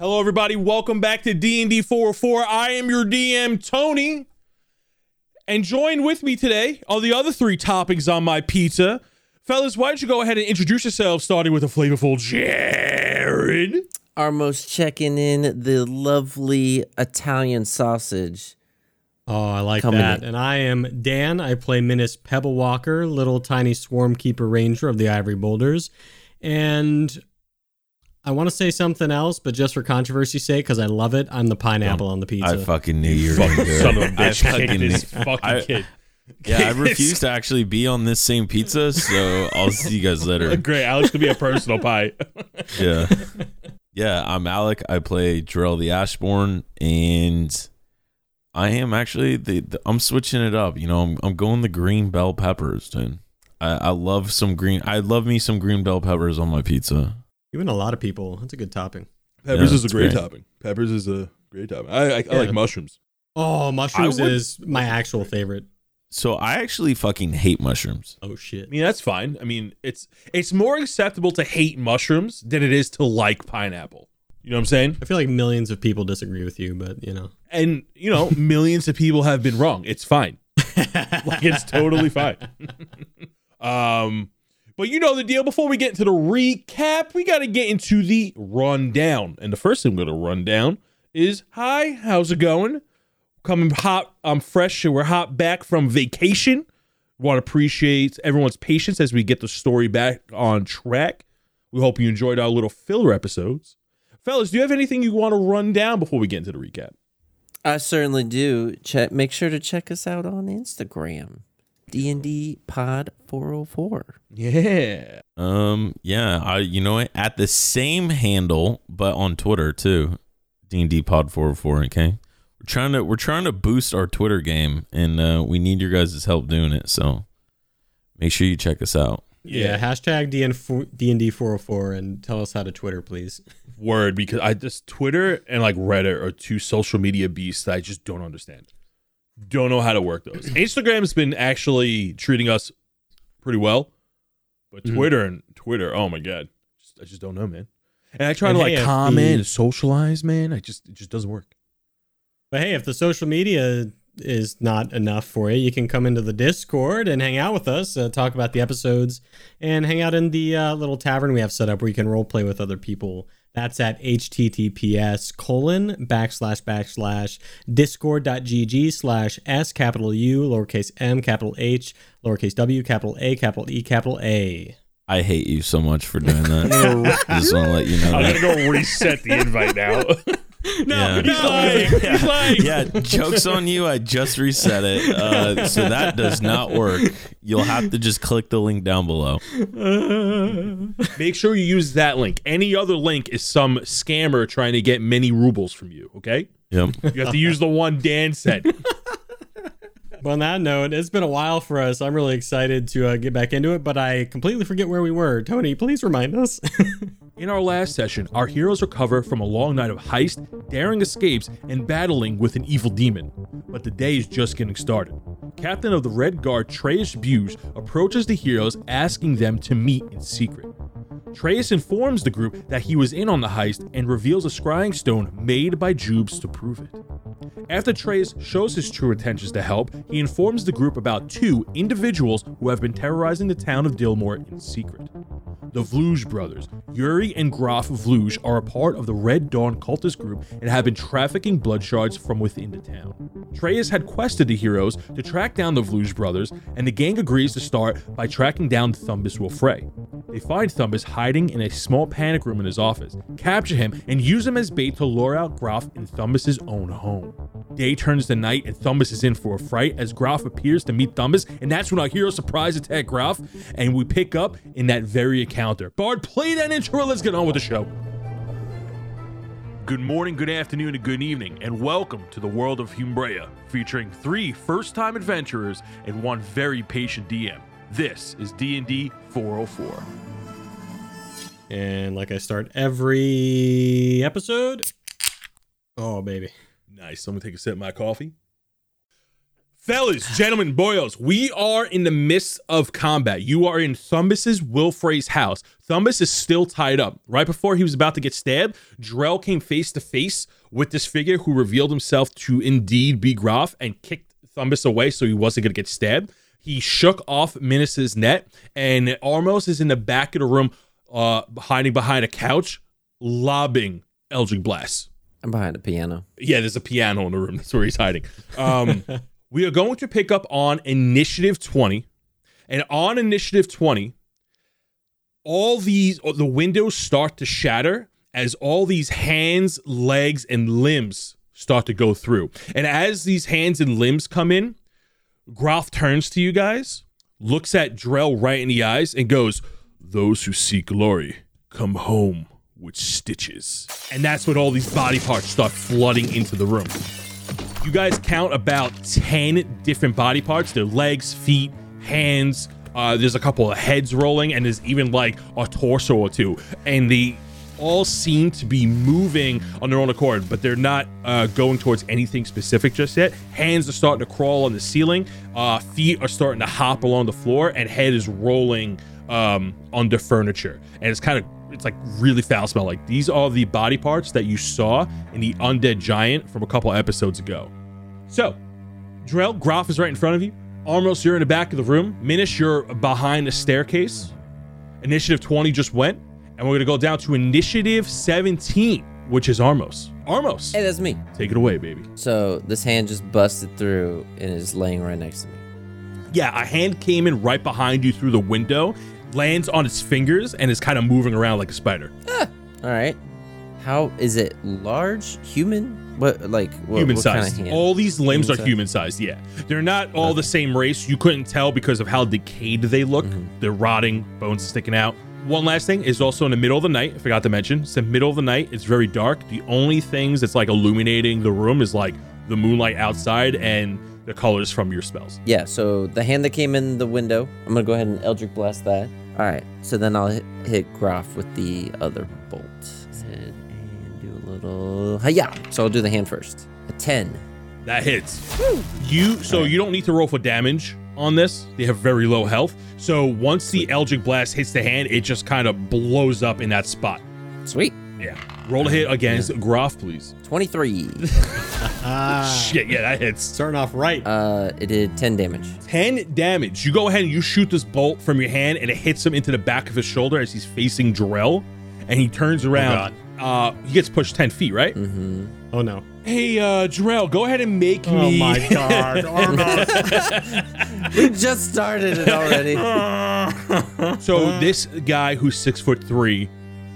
Hello, everybody. Welcome back to D&D 404. I am your DM, Tony. And join with me today on the other three toppings on my pizza. Fellas, why don't you go ahead and introduce yourselves, starting with a flavorful Jared. Armos checking in the lovely Italian sausage. Oh, I like Coming that. in. And I am Dan. I play Minas Pebble Walker, little tiny swarm keeper ranger of the Ivory Boulders. And I want to say something else, but just for controversy's sake, because I love it, I'm the pineapple um, on the pizza. I fucking knew you were going to do it. Son of a I bitch. Kick fucking knew. this fucking I- kid. Yeah, I refuse to actually be on this same pizza, so I'll see you guys later. Great. Alex could be a personal pie. Yeah. Yeah, I'm Alec. I play Drell the Ashborn, and I am actually the, the I'm switching it up. You know, I'm I'm going the green bell peppers, dude. I, I love some green. I love me some green bell peppers on my pizza. Even a lot of people. That's a good topping. Peppers Yeah, is a it's great, great. topping. Peppers is a great topping. I, I, I Yeah. like mushrooms. Oh, mushrooms I would- is my actual favorite. So I actually fucking hate mushrooms. Oh, shit. I mean, that's fine. I mean, it's it's more acceptable to hate mushrooms than it is to like pineapple. You know what I'm saying? I feel like millions of people disagree with you, but you know. And you know, millions of people have been wrong. It's fine. like it's totally fine. um, but you know the deal. Before we get into the recap, we got to get into the rundown. And the first thing we're gonna run down is, "Hi, how's it going? Coming hot. I'm fresh. and We're hot back from vacation. Want to appreciate everyone's patience as we get the story back on track. We hope you enjoyed our little filler episodes." Fellas, do you have anything you want to run down before we get into the recap? I certainly do. Check. Make sure to check us out on Instagram. D and D Pod four hundred four. Yeah. Um, yeah, I you know what? At the same handle, but on Twitter too. D and D Pod four hundred four. Okay, we're trying to we're trying to boost our Twitter game, and uh, we need your guys' help doing it. So make sure you check us out. Yeah, hashtag DN D&D 404 and tell us how to Twitter, please. Word, because I just Twitter and like Reddit are two social media beasts that I just don't understand. Don't know how to work those. Instagram's been actually treating us pretty well, but Mhm. Twitter and Twitter, oh my god, just, I just don't know, man. And I try And to hey, like comment the- and socialize, man. I just it just doesn't work. But hey, if the social media is not enough for you, you can come into the Discord and hang out with us, uh, talk about the episodes, and hang out in the uh, little tavern we have set up where you can role play with other people. That's at https colon backslash backslash discord.gg slash s capital U lowercase m capital H lowercase w capital A capital E capital A. I hate you so much for doing that. I just want to let you know I'm that. gonna go reset the invite now. No, he's lying. He's lying. Yeah, jokes on you. I just reset it, uh, so that does not work. You'll have to just click the link down below. Make sure you use that link. Any other link is some scammer trying to get many rubles from you. Okay, Yep. you have to use the one Dan said. But on that note, it's been a while for us. I'm really excited to uh, get back into it, but I completely forget where we were. Tony, please remind us. In our last session, our heroes recover from a long night of heist, daring escapes, and battling with an evil demon. But the day is just getting started. Captain of the Red Guard, Treyas Buse, approaches the heroes asking them to meet in secret. Treyas informs the group that he was in on the heist and reveals a scrying stone made by Jubes to prove it. After Treyas shows his true intentions to help, he informs the group about two individuals who have been terrorizing the town of Dillmore in secret. The Vluge brothers, Yuri and Graf Vluge, are a part of the Red Dawn cultist group and have been trafficking blood shards from within the town. Treyas had quested the heroes to track down the Vluge brothers, and the gang agrees to start by tracking down Thumbus Wilfrey. They find Thumbus hiding in a small panic room in his office, capture him, and use him as bait to lure out Groff in Thumbus's own home. Day turns to night, and Thumbus is in for a fright as Groff appears to meet Thumbus, and that's when our hero surprise attack Groff, and we pick up in that very encounter. Bard, play that intro. Let's get on with the show. Good morning, good afternoon, and good evening, and welcome to the world of Humbrea, featuring three first-time adventurers and one very patient DM. This is D&D 404. and like I start every episode. Oh, baby. Nice. I'm gonna take a sip of my coffee. Fellas, gentlemen, boyos, we are in the midst of combat. You are in Thumbus's Wilfrey's house. Thumbus is still tied up. Right before he was about to get stabbed, Drell came face to face with this figure who revealed himself to indeed be Groff and kicked Thumbus away so he wasn't going to get stabbed. He shook off Minus's net, and Armos is in the back of the room, uh, hiding behind a couch, lobbing Eldritch Blast. I'm behind a piano. Yeah, there's a piano in the room. That's where he's hiding. Um, we are going to pick up on initiative 20. And on initiative 20, all these, the windows start to shatter as all these hands, legs, and limbs start to go through. And as these hands and limbs come in, Groff turns to you guys, looks at Drell right in the eyes, and goes, Those who seek glory come home with stitches. And that's when all these body parts start flooding into the room. You guys count about 10 different body parts their legs, feet, hands. Uh, there's a couple of heads rolling, and there's even like a torso or two. And they all seem to be moving on their own accord, but they're not uh, going towards anything specific just yet. Hands are starting to crawl on the ceiling, uh, feet are starting to hop along the floor, and head is rolling um, under furniture. And it's kind of it's like really foul smell. Like these are the body parts that you saw in the undead giant from a couple episodes ago. So, Drell, Groff is right in front of you. Armos, you're in the back of the room. Minish, you're behind the staircase. Initiative 20 just went. And we're going to go down to initiative 17, which is Armos. Armos, Hey, that's me. take it away, baby. So this hand just busted through and is laying right next to me. Yeah, a hand came in right behind you through the window, lands on its fingers, and is kind of moving around like a spider. All right. How is it? Large? Human? What like what, human what kind of sized. hand? all these limbs Human are sized? human sized. Yeah, they're not all the same race. You couldn't tell because of how decayed they look. Mm-hmm. They're rotting, bones sticking out. One last thing is also in the middle of the night. I forgot to mention. It's the middle of the night. It's very dark. The only things that's like illuminating the room is like the moonlight outside and the colors from your spells. Yeah, so the hand that came in the window, I'm gonna go ahead and Eldritch blast that. All right, so then I'll hit, hit Groff with the other bolt. Hit and do a little hiya. So I'll do the hand first. A ten. That hits. You so you don't need to roll for damage on this. They have very low health. So once the Eldritch Blast hits the hand, it just kind of blows up in that spot. Sweet. Yeah. Roll a hit against Groff, please. Twenty-three. Ah, Shit, yeah, that hits. starting off right. uh, it did ten damage. 10 damage. You go ahead and you shoot this bolt from your hand, and it hits him into the back of his shoulder as he's facing Jarrell. And he turns around. uh, he gets pushed 10 feet, right? Mm-hmm. oh no. Hey, uh, Jarrell, go ahead and make Oh me. my god. Armos. We just started it already. So this guy who's six foot three,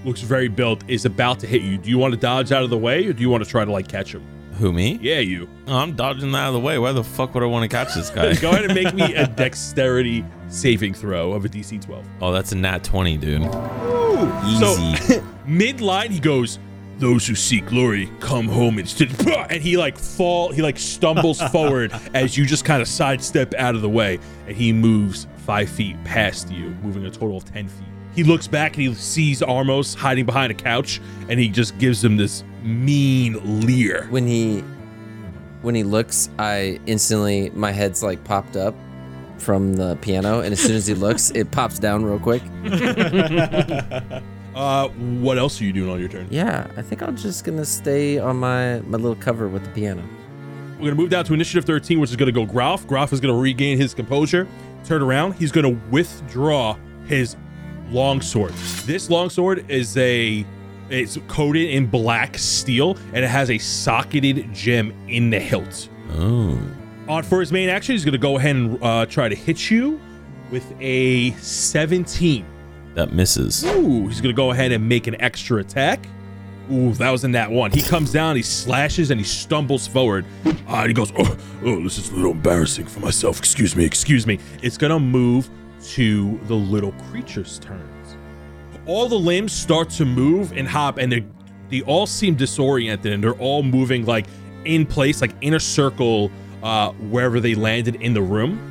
looks very built, is about to hit you. Do you want to dodge out of the way, or do you want to try to like catch him? Who me? Yeah, you. Oh, I'm dodging out of the way. Why the fuck would I want to catch this guy? Go ahead and make me a dexterity saving throw of a DC 12. oh, that's a nat 20, dude. So Easy. mid line, he goes, "Those who seek glory come home and st-" and he like fall, he like stumbles forward as you just kind of sidestep out of the way, and he moves five feet past you, moving a total of ten feet. He looks back and he sees Armos hiding behind a couch, and he just gives him this mean leer. when he when he looks, I instantly my head's like popped up from the piano, and as soon as he looks, it pops down real quick. Uh, what else are you doing on your turn? Yeah, I think I'm just gonna stay on my my little cover with the piano. We're gonna move down to initiative 13, which is gonna go Groff. Groff is gonna regain his composure, turn around. He's gonna withdraw his longsword. This longsword is a it's coated in black steel and it has a socketed gem in the hilt. Oh. On for his main action, he's gonna go ahead and uh, try to hit you with a 17. That misses. Ooh, he's gonna go ahead and make an extra attack. Ooh, that was in that one. He comes down, he slashes, and he stumbles forward. Uh, and he goes, oh, oh, this is a little embarrassing for myself. Excuse me, excuse me. It's gonna move to the little creature's turns. All the limbs start to move and hop, and they they all seem disoriented, and they're all moving like in place, like in a circle, uh, wherever they landed in the room.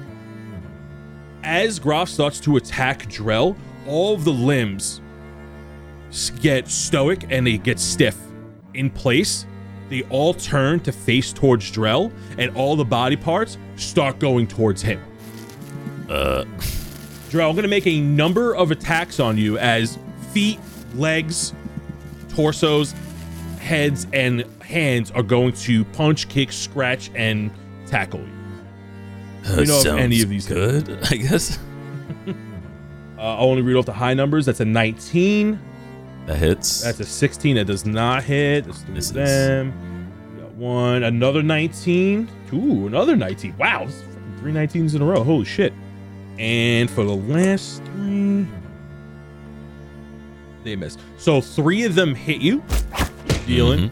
As Groff starts to attack Drell, all of the limbs get stoic and they get stiff in place. They all turn to face towards Drell, and all the body parts start going towards him. Uh, Jarrell, I'm going to make a number of attacks on you as feet, legs, torsos, heads, and hands are going to punch, kick, scratch, and tackle you. you know if any of these good, I guess. Uh, I'll only read off the high numbers. That's a 19. That hits. That's a 16. That does not hit. Three of Misses. them. We got one. Another 19. Ooh, another 19. Wow. this is fucking Three 19s in a row. Holy shit. And for the last three, they miss. So three of them hit you, dealing. Mhm.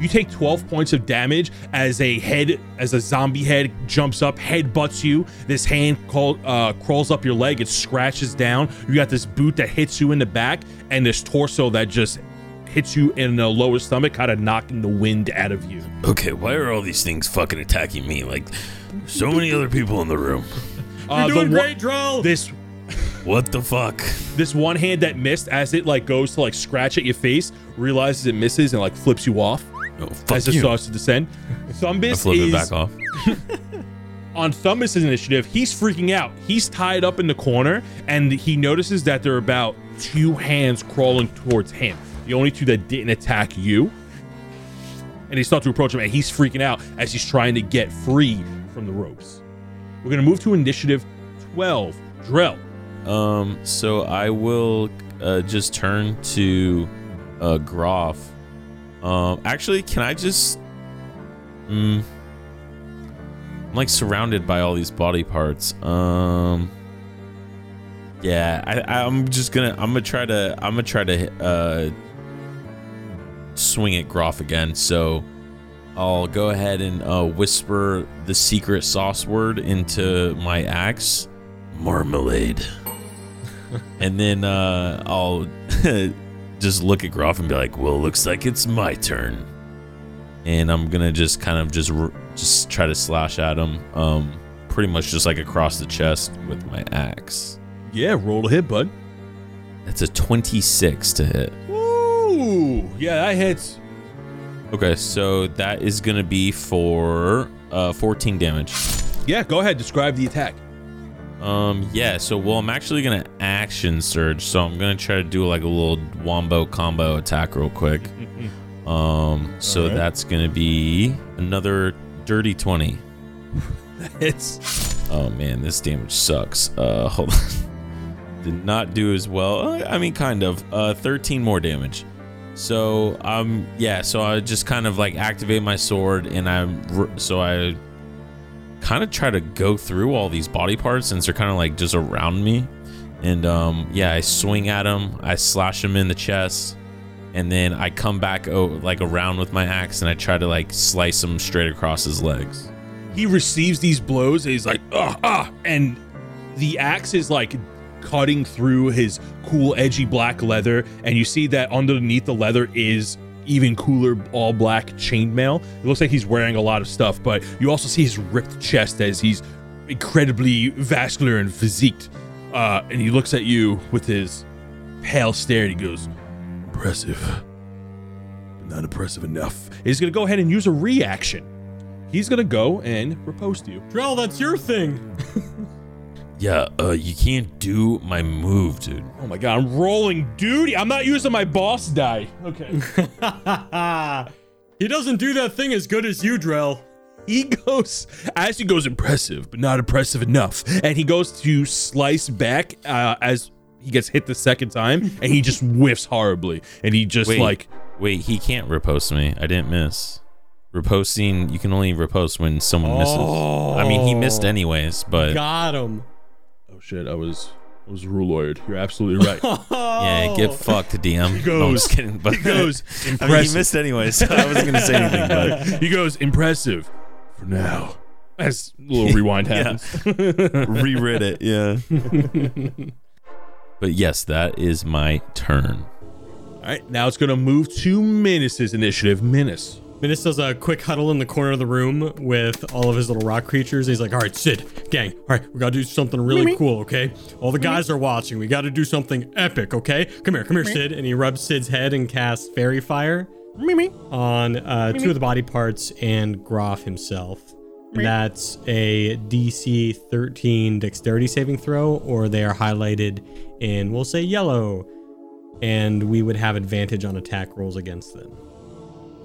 You take 12 points of damage as a head, as a zombie head jumps up, head butts you. This hand call, uh, crawls up your leg, it scratches down. You got this boot that hits you in the back, and this torso that just hits you in the lower stomach, kind of knocking the wind out of you. Okay, why are all these things fucking attacking me? Like, so many other people in the room. Uh, You're doing the great, Drell. This What the fuck? this one hand that missed, as it like goes to like scratch at your face, realizes it misses and like flips you off Oh, as it you. starts to descend. Thumbus it is back off. on Thumbus's initiative, he's freaking out. He's tied up in the corner, and he notices that there are about two hands crawling towards him. The only two that didn't attack you. And they start to approach him, and he's freaking out as he's trying to get free from the ropes. We're gonna move to initiative 12. Drell. Um, so I will uh, just turn to uh, Groff. Um, actually, can I just? Mm, I'm like surrounded by all these body parts. Um, yeah, I, I'm just gonna. I'm gonna try to. I'm gonna try to uh, swing at Groff again. So I'll go ahead and uh, whisper the secret sauce word into my axe, marmalade and then uh, I'll just look at Groff and be like, "Well, looks like it's my turn," and I'm gonna just kind of just just try to slash at him, um, pretty much just like across the chest with my axe. Yeah, roll to hit, bud. That's a 26 to hit. Ooh, yeah, that hits. Okay, so that is gonna be for uh, 14 damage. Yeah, go ahead. Describe the attack. Um, yeah, so well, I'm actually gonna action surge, so I'm gonna try to do like a little wombo combo attack real quick. Um, so Alright. that's gonna be another dirty 20. It's Oh man, this damage sucks. Uh, hold on. Did not do as well. Uh, I mean, kind of. Uh, 13 more damage. So, um, yeah. So I just kind of like activate my sword, and I'm so I kind of try to go through all these body parts since they're kind of like just around me, and um, yeah, I swing at him. I slash him in the chest, and then I come back oh, like around with my axe, and I try to like slice him straight across his legs. he receives these blows and he's like, ah, ah, and the axe is like cutting through his cool, edgy black leather, and you see that underneath the leather is even cooler all black chainmail. It looks like he's wearing a lot of stuff, but you also see his ripped chest as he's incredibly vascular and physiqued. Uh, and he looks at you with his pale stare and he goes, Impressive, but not impressive enough. He's gonna go ahead and use a reaction. He's gonna go and riposte you. Drell, that's your thing. Yeah, uh, you can't do my move, dude. Oh my god, I'm rolling duty. I'm not using my boss die. Okay. he doesn't do that thing as good as you, Drell. he goes as he goes impressive, but not impressive enough. And he goes to slice back uh, as he gets hit the second time, and he just whiffs horribly. And he just Wait, like wait, he can't riposte me. I didn't miss. Riposting, you can only riposte when someone misses. I mean, he missed Oh. anyways, but Got him. Shit, I was I was rule lawyered. You're absolutely right. yeah, get fucked, DM. No, I'm just kidding. But he goes I mean, he missed anyway, so I wasn't gonna say anything. But he goes impressive for now. As a little rewind Yeah. happens. reread it, yeah. but yes, that is my turn. All right, now it's gonna move to Minus's initiative. Minus. Minus does a quick huddle in the corner of the room with all of his little rock creatures. He's like, all right, Sid, gang, all right, we gotta do something really cool, okay? All the guys are watching. We gotta do something epic, okay? Come here, come here, Sid. And he rubs Sid's head and casts Fairy Fire on uh, two of the body parts and Groff himself. And that's a DC 13 dexterity saving throw, or they are highlighted in, we'll say, yellow. And we would have advantage on attack rolls against them.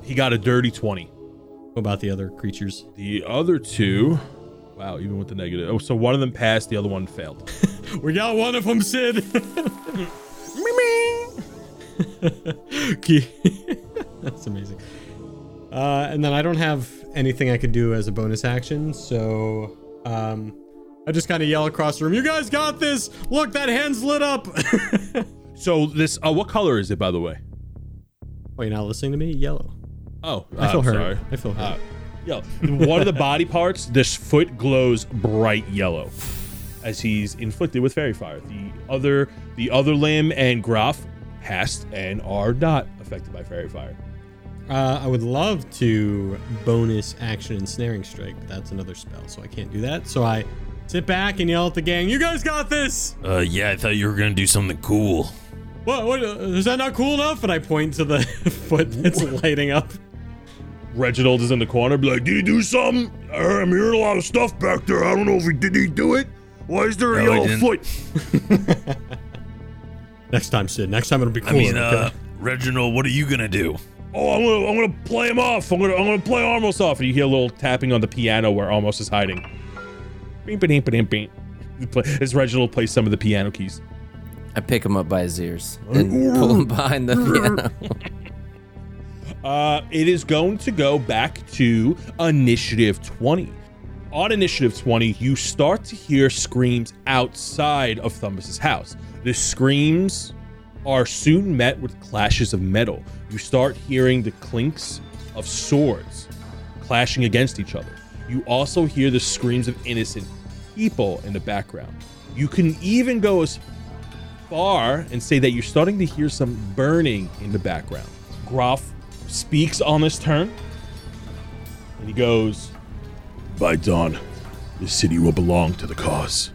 He got a dirty 20. What about the other creatures? The other two, wow, even with the negative. Oh, so one of them passed, the other one failed. We got one of them, Sid. That's amazing. Uh, and then I don't have anything I could do as a bonus action, so um, I just kind of yell across the room, "You guys got this! Look, that hand's lit up!" so this, uh, what color is it, by the way? Wait, you're not listening to me? Yellow. Oh, I feel uh, hurt. Sorry. I feel hurt. Uh, yo, one of the body parts, this foot glows bright yellow, as he's inflicted with fairy fire. The other, the other limb and Graf passed and are not affected by fairy fire. Uh, I would love to bonus action ensnaring strike, but that's another spell, so I can't do that. So I sit back and yell at the gang, "You guys got this!" Uh, yeah, I thought you were gonna do something cool. What? What? Uh, is that not cool enough? And I point to the foot that's lighting up. Reginald is in the corner, be like, "Did he do something? I heard- I'm hearing a lot of stuff back there. I don't know if he did. He do it? Why is there a No, he yellow foot?" Next time, Sid. Next time it'll be cool. I cool. mean, uh, Reginald, what are you gonna do? Oh, I'm gonna, I'm gonna play him off. I'm gonna, I'm gonna play Armos off. And you hear a little tapping on the piano where Armos is hiding. Beep, beep, beep, beep. As Reginald plays some of the piano keys. I pick him up by his ears and pull him behind the piano. Uh, it is going to go back to initiative 20. On initiative 20, you start to hear screams outside of Thumbus's house. The screams are soon met with clashes of metal. You start hearing the clinks of swords clashing against each other. You also hear the screams of innocent people in the background. You can even go as far and say that you're starting to hear some burning in the background. Groff speaks on this turn, and he goes, By dawn, the city will belong to the cause.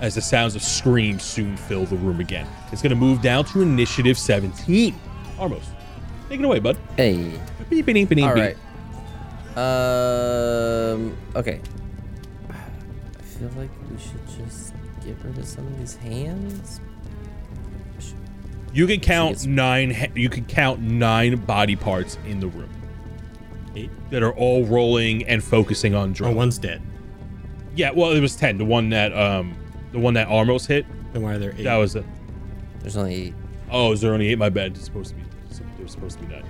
As the sounds of screams soon fill the room again. It's going to move down to initiative 17. Armos, take it away, bud. hey. Beep, beep, beep, beep, All beep. right. Um. Okay. I feel like we should just get rid of some of these hands. You can count nine. You can count nine body parts in the room Eight. that are all rolling and focusing on Oh, one's dead. Yeah, well, it was ten. The one that um, the one that Armos hit. Then why are there eight? That was a. There's only eight. Oh, is there only eight? My bad. It's supposed to be. There's supposed to be nine.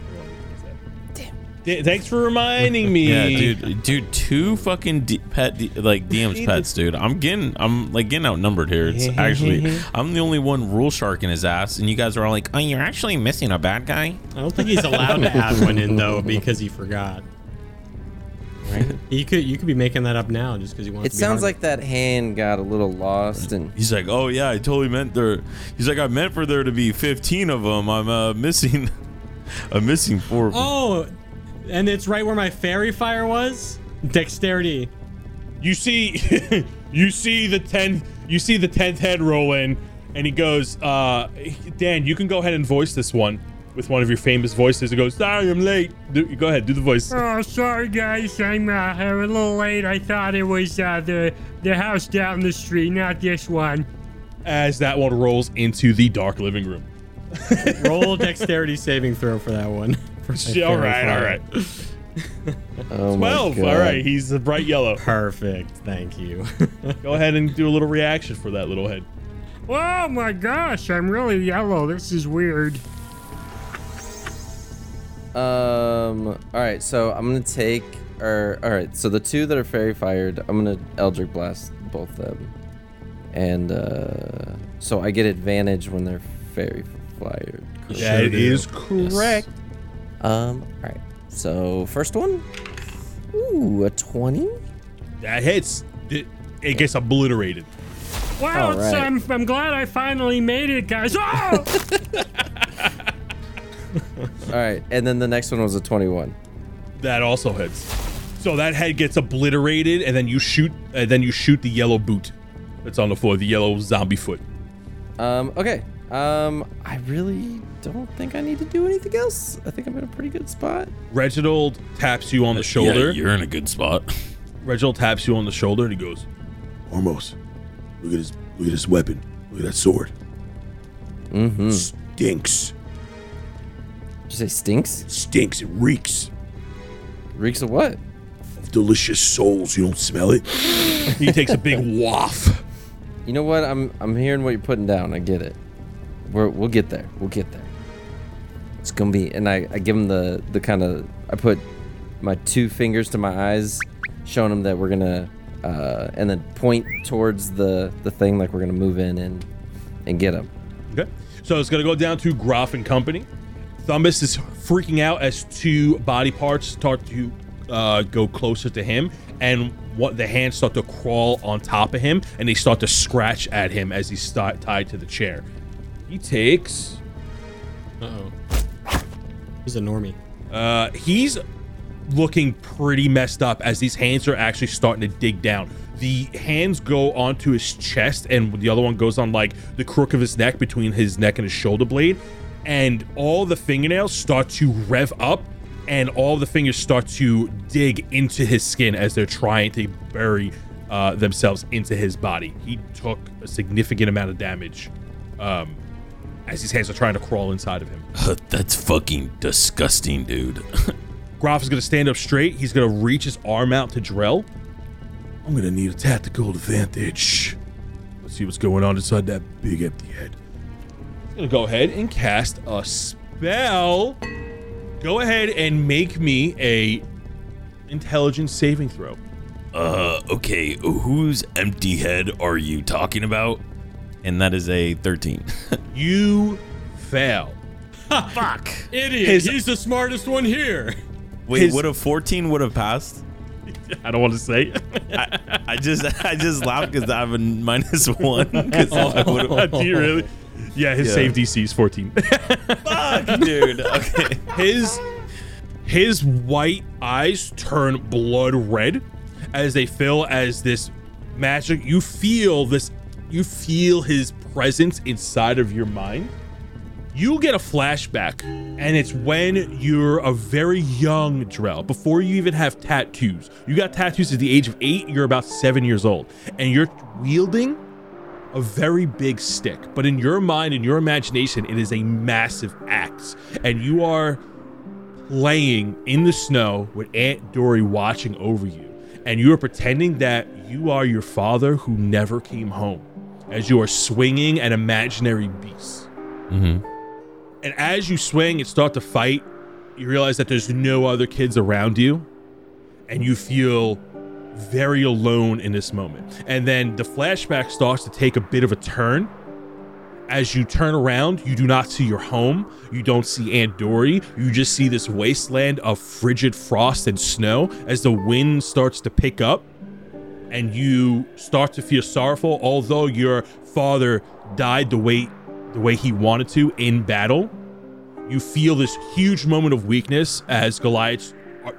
Damn. Th- thanks for reminding me. Yeah, dude, dude, two fucking D- pet D- like DM's pets, dude. I'm getting, I'm like getting outnumbered here. It's actually, I'm the only one rule shark in his ass, and you guys are all like, "Oh, you're actually missing a bad guy." I don't think he's allowed to add one in though because he forgot. Right? You could you could be making that up now just because you want. It to be sounds hard. like that hand got a little lost and He's like, "Oh yeah, I totally meant there." He's like, "I meant for there to be 15 of them. I'm uh, missing, I'm missing four of them." Oh, and it's right where my fairy fire was. Dexterity. You see, you see the tenth. You see the tenth head roll in, and he goes, uh, "Dan, you can go ahead and voice this one with one of your famous voices." He goes, "Sorry, I'm late." Do, go ahead, do the voice. Oh, sorry guys, I'm uh, a little late. I thought it was uh, the the house down the street, not this one. As that one rolls into the dark living room. Roll dexterity saving throw for that one. For my all fairy right, all fire. right. oh my Twelve. God. All right, he's a bright yellow. Perfect. Thank you. Go ahead and do a little reaction for that little head. Oh my gosh, I'm really yellow. This is weird. Um. All right. So I'm gonna take. Or all right. So the two that are fairy fired, I'm gonna Eldritch blast both of them, and uh, so I get advantage when they're fairy fired. correct? That do. is correct. Um. All right. So first one. Ooh, a twenty. That hits. It, it gets obliterated. Wow, All it's, right. I'm, I'm glad I finally made it, guys. Oh! All right, and then the next one was a twenty-one. That also hits. So that head gets obliterated, and then you shoot. And then you shoot the yellow boot that's on the floor, the yellow zombie foot. Um. Okay. Um, I really don't think I need to do anything else. I think I'm in a pretty good spot. Reginald taps you on the shoulder. Yeah, you're in a good spot. Reginald taps you on the shoulder and he goes, Armos, look at his look at his weapon. Look at that sword. Mm-hmm. Did Stinks. you say stinks? Stinks. It reeks Reeks of what? of delicious souls. You don't smell it? he takes a big waff. You know what? I'm I'm hearing what you're putting down. I get it. We're, we'll get there. We'll get there. It's gonna be, and I, I give him the the kind of I put my two fingers to my eyes, showing him that we're gonna, uh, and then point towards the the thing like we're gonna move in and and get him. Okay. So it's to go down to Groff and Company. Thumbus is freaking out as two body parts start to uh, go closer to him, and what the hands start to crawl on top of him, and they start to scratch at him as he's sti- tied to the chair. He takes. Uh oh. He's a normie. Uh, he's looking pretty messed up as these hands are actually starting to dig down. The hands go onto his chest, and the other one goes on like the crook of his neck between his neck and his shoulder blade. And all the fingernails start to rev up, and all the fingers start to dig into his skin as they're trying to bury uh, themselves into his body. He took a significant amount of damage um, as his hands are trying to crawl inside of him. That's fucking disgusting, dude. Groff is going to stand up straight. He's going to reach his arm out to Drell. I'm gonna need a tactical advantage. Let's see what's going on inside that big empty head. He's going to go ahead and cast a spell. Go ahead and make me a intelligence saving throw. uh, okay, whose empty head are you talking about? And that is a 13. You fail. Fuck. Idiot! His- He's the smartest one here. Wait, His- would a 14 would have passed? I don't want to say. I, I just I just laughed because I have a one. one. 'cause I oh, would've- Do you really? Yeah, his Yeah. save DC is 14. Fuck, dude. Okay. his his white eyes turn blood red as they fill as this magic you feel this you feel his presence inside of your mind you get a flashback and it's when you're a very young Drell before you even have tattoos. You got tattoos at the age of 8 you're about 7 years old and you're wielding a very big stick. But in your mind in your imagination it is a massive axe and you are laying in the snow with Aunt Dory watching over you, and you are pretending that you are your father who never came home, as you are swinging an imaginary beast. Mm-hmm. And as you swing and start to fight, you realize that there's no other kids around you, and you feel very alone in this moment. And then the flashback starts to take a bit of a turn. As you turn around, you do not see your home. You don't see Aunt Dory. You just see this wasteland of frigid frost and snow as the wind starts to pick up. And you start to feel sorrowful, although your father died the way the way he wanted to in battle. You feel this huge moment of weakness as Goliath.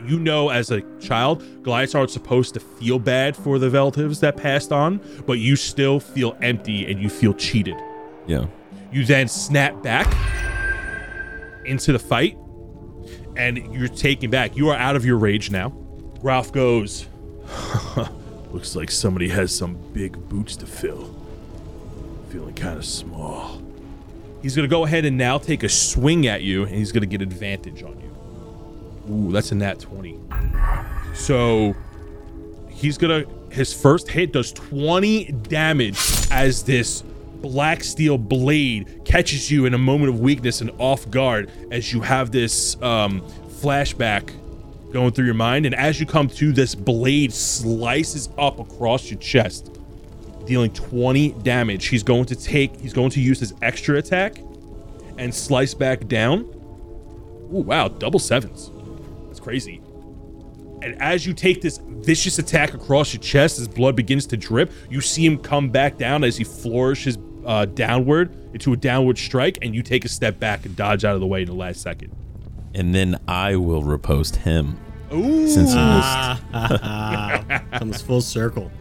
you know as a child, Goliaths aren't supposed to feel bad for the relatives that passed on, but you still feel empty and you feel cheated. Yeah. You then snap back into the fight and you're taken back. You are out of your rage now. Ralph goes, Looks like somebody has some big boots to fill. Feeling kind of small. He's going to go ahead and now take a swing at you and he's going to get advantage on you. Ooh, that's a nat 20. So he's going to, his first hit does 20 damage as this black steel blade catches you in a moment of weakness and off guard as you have this um, flashback going through your mind. And as you come to, this blade slices up across your chest dealing 20 damage. He's going to take, he's going to use his extra attack and slice back down. Ooh, wow, double sevens. That's crazy. And as you take this vicious attack across your chest, as blood begins to drip, you see him come back down as he flourishes uh, downward into a downward strike, and you take a step back and dodge out of the way in the last second. And then I will riposte him. Ooh. Since he missed. Ah, Comes full circle.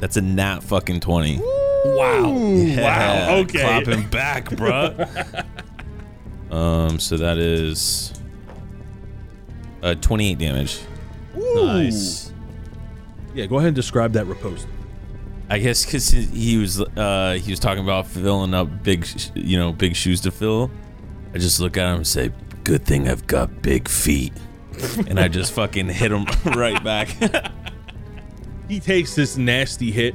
That's a nat fucking 20. Wow. Yeah, Wow. Okay. Clapping back, bruh. um, so that is uh 28 damage. Nice. Yeah, go ahead and describe that riposte. I guess because he was uh he was talking about filling up big, sh- you know, big shoes to fill. I just look at him and say, "Good thing I've got big feet," and I just fucking hit him right back. He takes this nasty hit.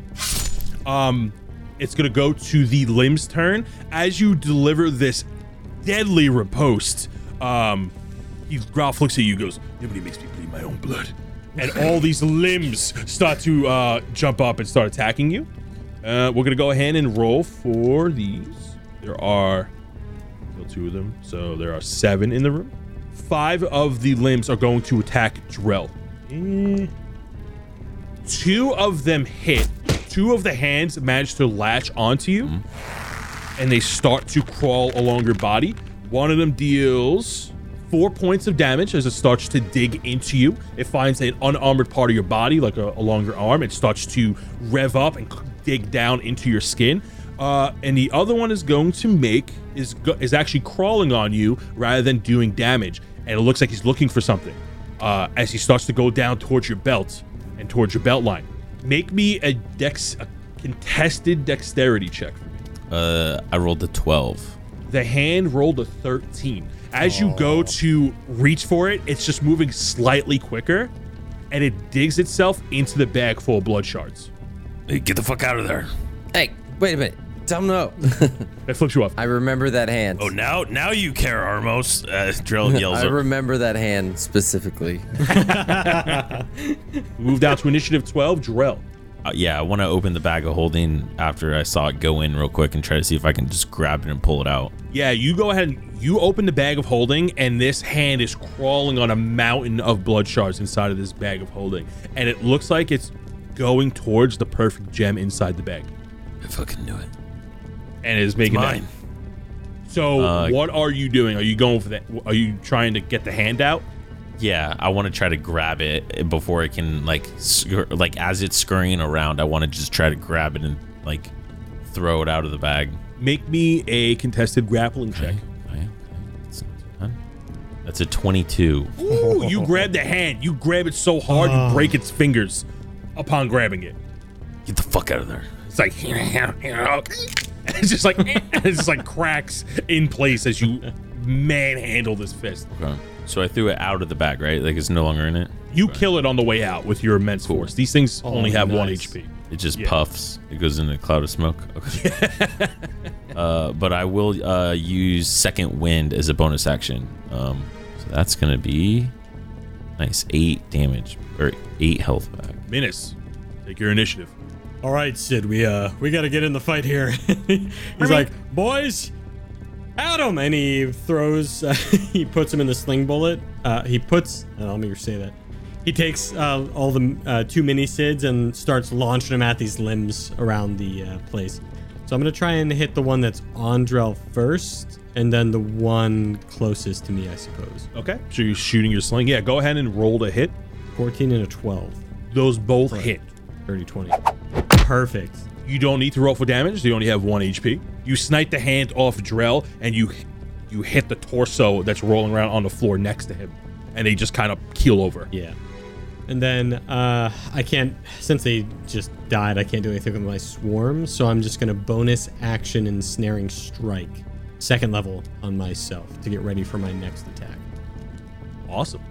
Um, it's gonna go to the limbs turn as you deliver this deadly riposte. Um, he Ralph looks at you, goes, "Nobody makes me bleed my own blood," and all these limbs start to uh, jump up and start attacking you. Uh, we're gonna go ahead and roll for these. There are still two of them, so there are seven in the room. Five of the limbs are going to attack Drell. Eh. Two of them hit. Two of the hands manage to latch onto you, and they start to crawl along your body. One of them deals four points of damage as it starts to dig into you. It finds an unarmored part of your body, like a, along your arm. It starts to rev up and dig down into your skin. Uh, and the other one is going to make is is actually crawling on you rather than doing damage. And it looks like he's looking for something uh, as he starts to go down towards your belt and towards your belt line. Make me a dex a contested dexterity check for me. uh, I rolled a 12. The hand rolled a 13. As you go to reach for it, it's just moving slightly quicker and it digs itself into the bag full of blood shards. Hey, get the fuck out of there! Hey, wait a minute. Tell him no. It flips you off. I remember that hand. Oh, now now you care, Armos. Uh, Drell yells. I up. remember that hand specifically. Move down to initiative 12, Drell. Uh, yeah, I want to open the bag of holding after I saw it go in real quick and try to see if I can just grab it and pull it out. Yeah, you go ahead and you open the bag of holding, and this hand is crawling on a mountain of blood shards inside of this bag of holding. And it looks like it's going towards the perfect gem inside the bag. I fucking knew it. And is making that. Mine. So, Uh, what are you doing? Are you going for that? Are you trying to get the hand out? Yeah, I want to try to grab it before it can like scur- like as it's scurrying around. I want to just try to grab it and like throw it out of the bag. Make me a contested grappling check. Okay, okay. That's not too bad. That's a 22. Ooh, you grab the hand. You grab it so hard you break its fingers upon grabbing it. Get the fuck out of there. It's like it's just like it's just like cracks in place as you manhandle this fist. Okay. So I threw it out of the bag, right? Like it's no longer in it. You kill it on the way out with your immense force. These things only have one. HP. It just Yeah. puffs. It goes in a cloud of smoke. Okay. uh, but I will uh, use second wind as a bonus action. Um, so that's gonna be nice. Eight damage or eight health back. Minus, take your initiative. All right, Sid, we uh we got to get in the fight here. He's like, "Boys, Adam!" And he throws uh, he puts him in the sling bullet. Uh he puts oh, let me say that. He takes uh, all the uh, two mini Sids and starts launching them at these limbs around the uh, place. So I'm going to try and hit the one that's on Drell first and then the one closest to me, I suppose. Okay. So you're shooting your sling. Yeah, go ahead and roll to hit. 14 and a 12. Those both hit. 30 20. Perfect. You don't need to roll for damage. You only have one HP. You snipe the hand off Drell, and you you hit the torso that's rolling around on the floor next to him, and they just kind of keel over. Yeah. And then uh, I can't, since they just died, I can't do anything with my swarm. So I'm just going to bonus action and snaring strike, second level on myself to get ready for my next attack. Awesome.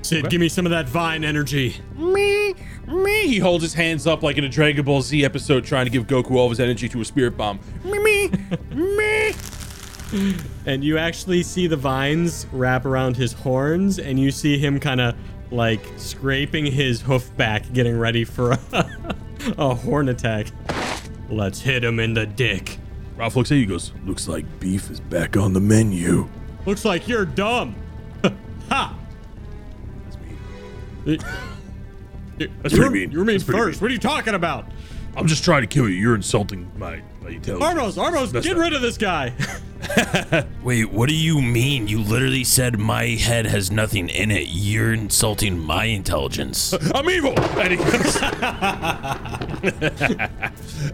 Sid, give me some of that vine energy. Me, me. He holds his hands up like in a Dragon Ball Z episode, trying to give Goku all of his energy to a spirit bomb. Me, me, me. And you actually see the vines wrap around his horns, and you see him kind of like scraping his hoof back, getting ready for a, a horn attack. Let's hit him in the dick. Ralph looks at you, goes, Looks like beef is back on the menu. Looks like you're dumb. ha! That's That's pretty mean. You're mean That's pretty first. What are you talking about? I'm just trying to kill you. You're insulting my, my intelligence. Armos, Armos, That's get not- rid of this guy. Wait, what do you mean? You literally said my head has nothing in it. You're insulting my intelligence. I'm evil. And he goes-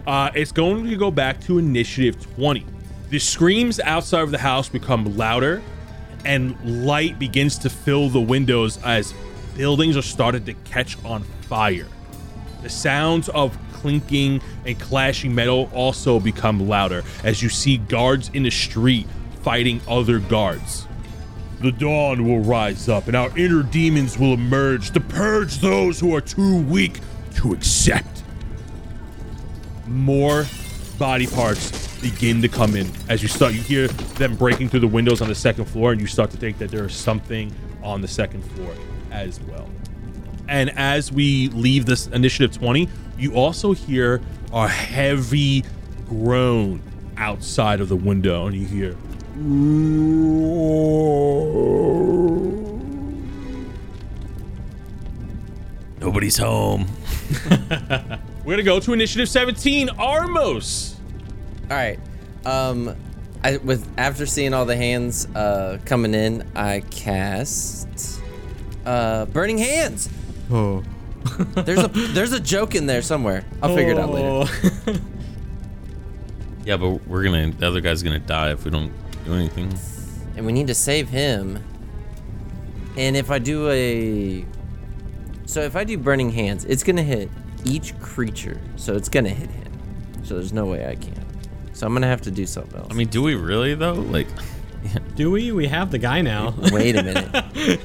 uh, it's going to go back to initiative 20. The screams outside of the house become louder, and light begins to fill the windows as buildings are started to catch on fire. The sounds of clinking and clashing metal also become louder as you see guards in the street fighting other guards. The dawn will rise up and our inner demons will emerge to purge those who are too weak to accept. More body parts begin to come in as you start you hear them breaking through the windows on the second floor and you start to think that there is something on the second floor as well. And as we leave this initiative 20, you also hear a heavy groan outside of the window and you hear Nobody's home. We're gonna go to initiative 17, Armos. All right. Um, I with after seeing all the hands uh coming in, I cast uh burning hands. Oh. There's a there's a joke in there somewhere. I'll figure it out later. Oh. later. Yeah, but we're gonna. The other guy's gonna die if we don't do anything. And we need to save him. And if I do a so if I do burning hands, it's gonna hit each creature. So it's gonna hit him. So there's no way I can. So I'm gonna have to do something else. I mean, do we really though? Like, Do we? We have the guy now. Wait a minute.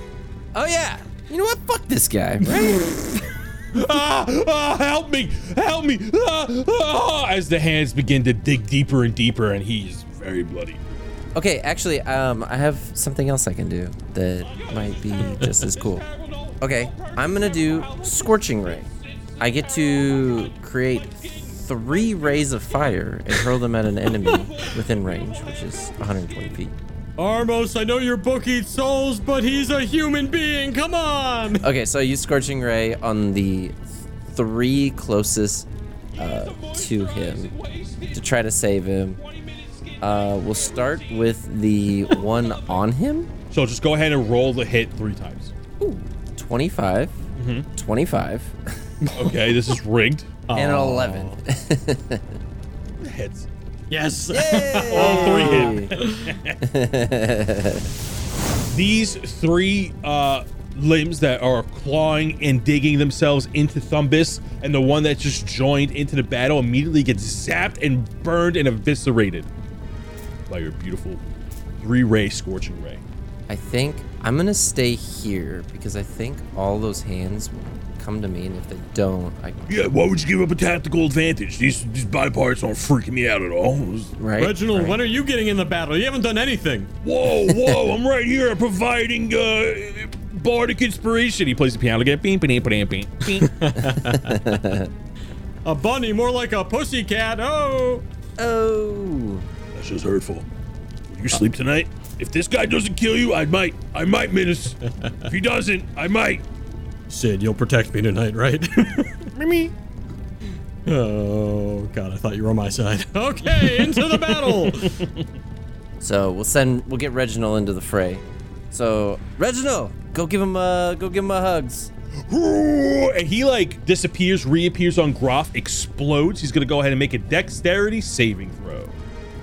oh yeah. You know what? Fuck this guy, right? Ah, ah, help me! Help me! Ah, ah, as the hands begin to dig deeper and deeper, and he's very bloody. Okay, actually, um, I have something else I can do that might be just as cool. Okay, I'm gonna do Scorching Ray. I get to create three rays of fire and hurl them at an enemy within range, which is 120 feet. Armos, I know your book eats souls, but he's a human being. Come on. Okay, so I use Scorching Ray on the three closest uh, to him to try to save him. Uh, we'll start with the one on him. So just go ahead and roll the hit three times. Ooh, 25, 25, Okay, this is rigged. and an 11. Hits. Yes. All three hit. These three uh, limbs that are clawing and digging themselves into Thumbus, and the one that just joined into the battle immediately gets zapped and burned and eviscerated by your beautiful three-ray scorching ray. I think I'm gonna stay here because I think all those hands will come to me, and if they don't, I Yeah, why would you give up a tactical advantage? These these body parts aren't freaking me out at all. right. Reginald, right. when are you getting in the battle? You haven't done anything. Whoa, whoa, I'm right here providing uh bardic inspiration. He plays the piano again. Beep, beep, beep, beep, beep. A bunny, more like a pussycat. Oh. Oh, That's just hurtful. Will you sleep tonight? If this guy doesn't kill you, I might. I might, Minus. if he doesn't, I might. Sid, you'll protect me tonight, right? Mimi. oh God, I thought you were on my side. Okay, into the battle. so we'll send we'll get Reginald into the fray. So Reginald, go give him uh go give him a hugs. And he like disappears, reappears on Groff, explodes. He's gonna go ahead and make a dexterity saving throw.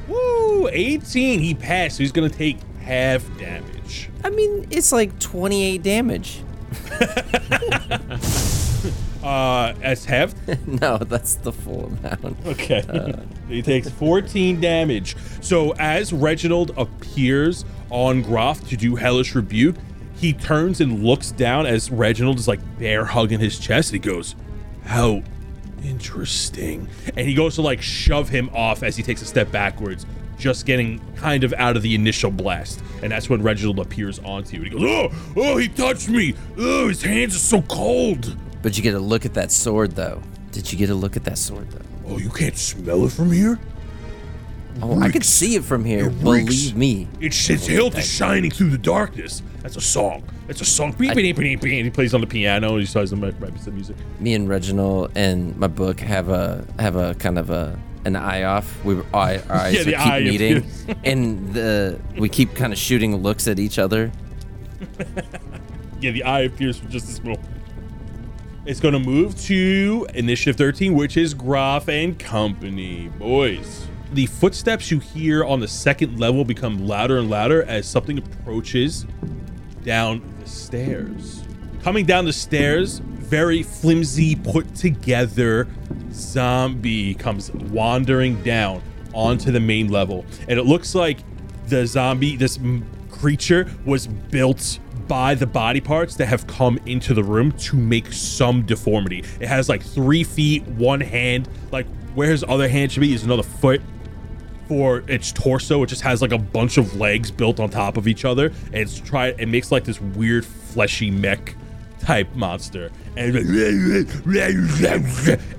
Woo! 18. He passed. So he's gonna take half damage. I mean, it's like 28 damage. Uh, as half. no, that's the full amount. Okay. he takes 14 damage. So as Reginald appears on Groff to do Hellish Rebuke, he turns and looks down as Reginald is like bear hugging his chest. He goes, How interesting. And he goes to like shove him off as he takes a step backwards, just getting kind of out of the initial blast. And that's when Reginald appears onto you. And he goes, Oh, oh, he touched me. Oh, his hands are so cold. But you get a look at that sword, though. Did you get a look at that sword, though? Oh, you can't smell it from here? Oh, I can see it from here. It reeks. Believe me. It's its hilt is shining through the darkness. That's a song. That's a song. Beep. He plays on the piano. He starts to right, right beside the music. Me and Reginald and my book have a have a kind of a an eye off. We were, our, our eyes Yeah, would keep eye meeting, and the we keep kind of shooting looks at each other. Yeah, the eye appears for just this moment. It's going to move to Initiative 13, which is Groff and Company. Boys. The footsteps you hear on the second level become louder and louder as something approaches down the stairs. Coming down the stairs, very flimsy, put together zombie comes wandering down onto the main level. And it looks like the zombie, this creature, was built by the body parts that have come into the room to make some deformity. It has like three feet, one hand, like where his other hand should be is another foot for its torso. It just has like a bunch of legs built on top of each other, and it's try it makes like this weird fleshy mech type monster, and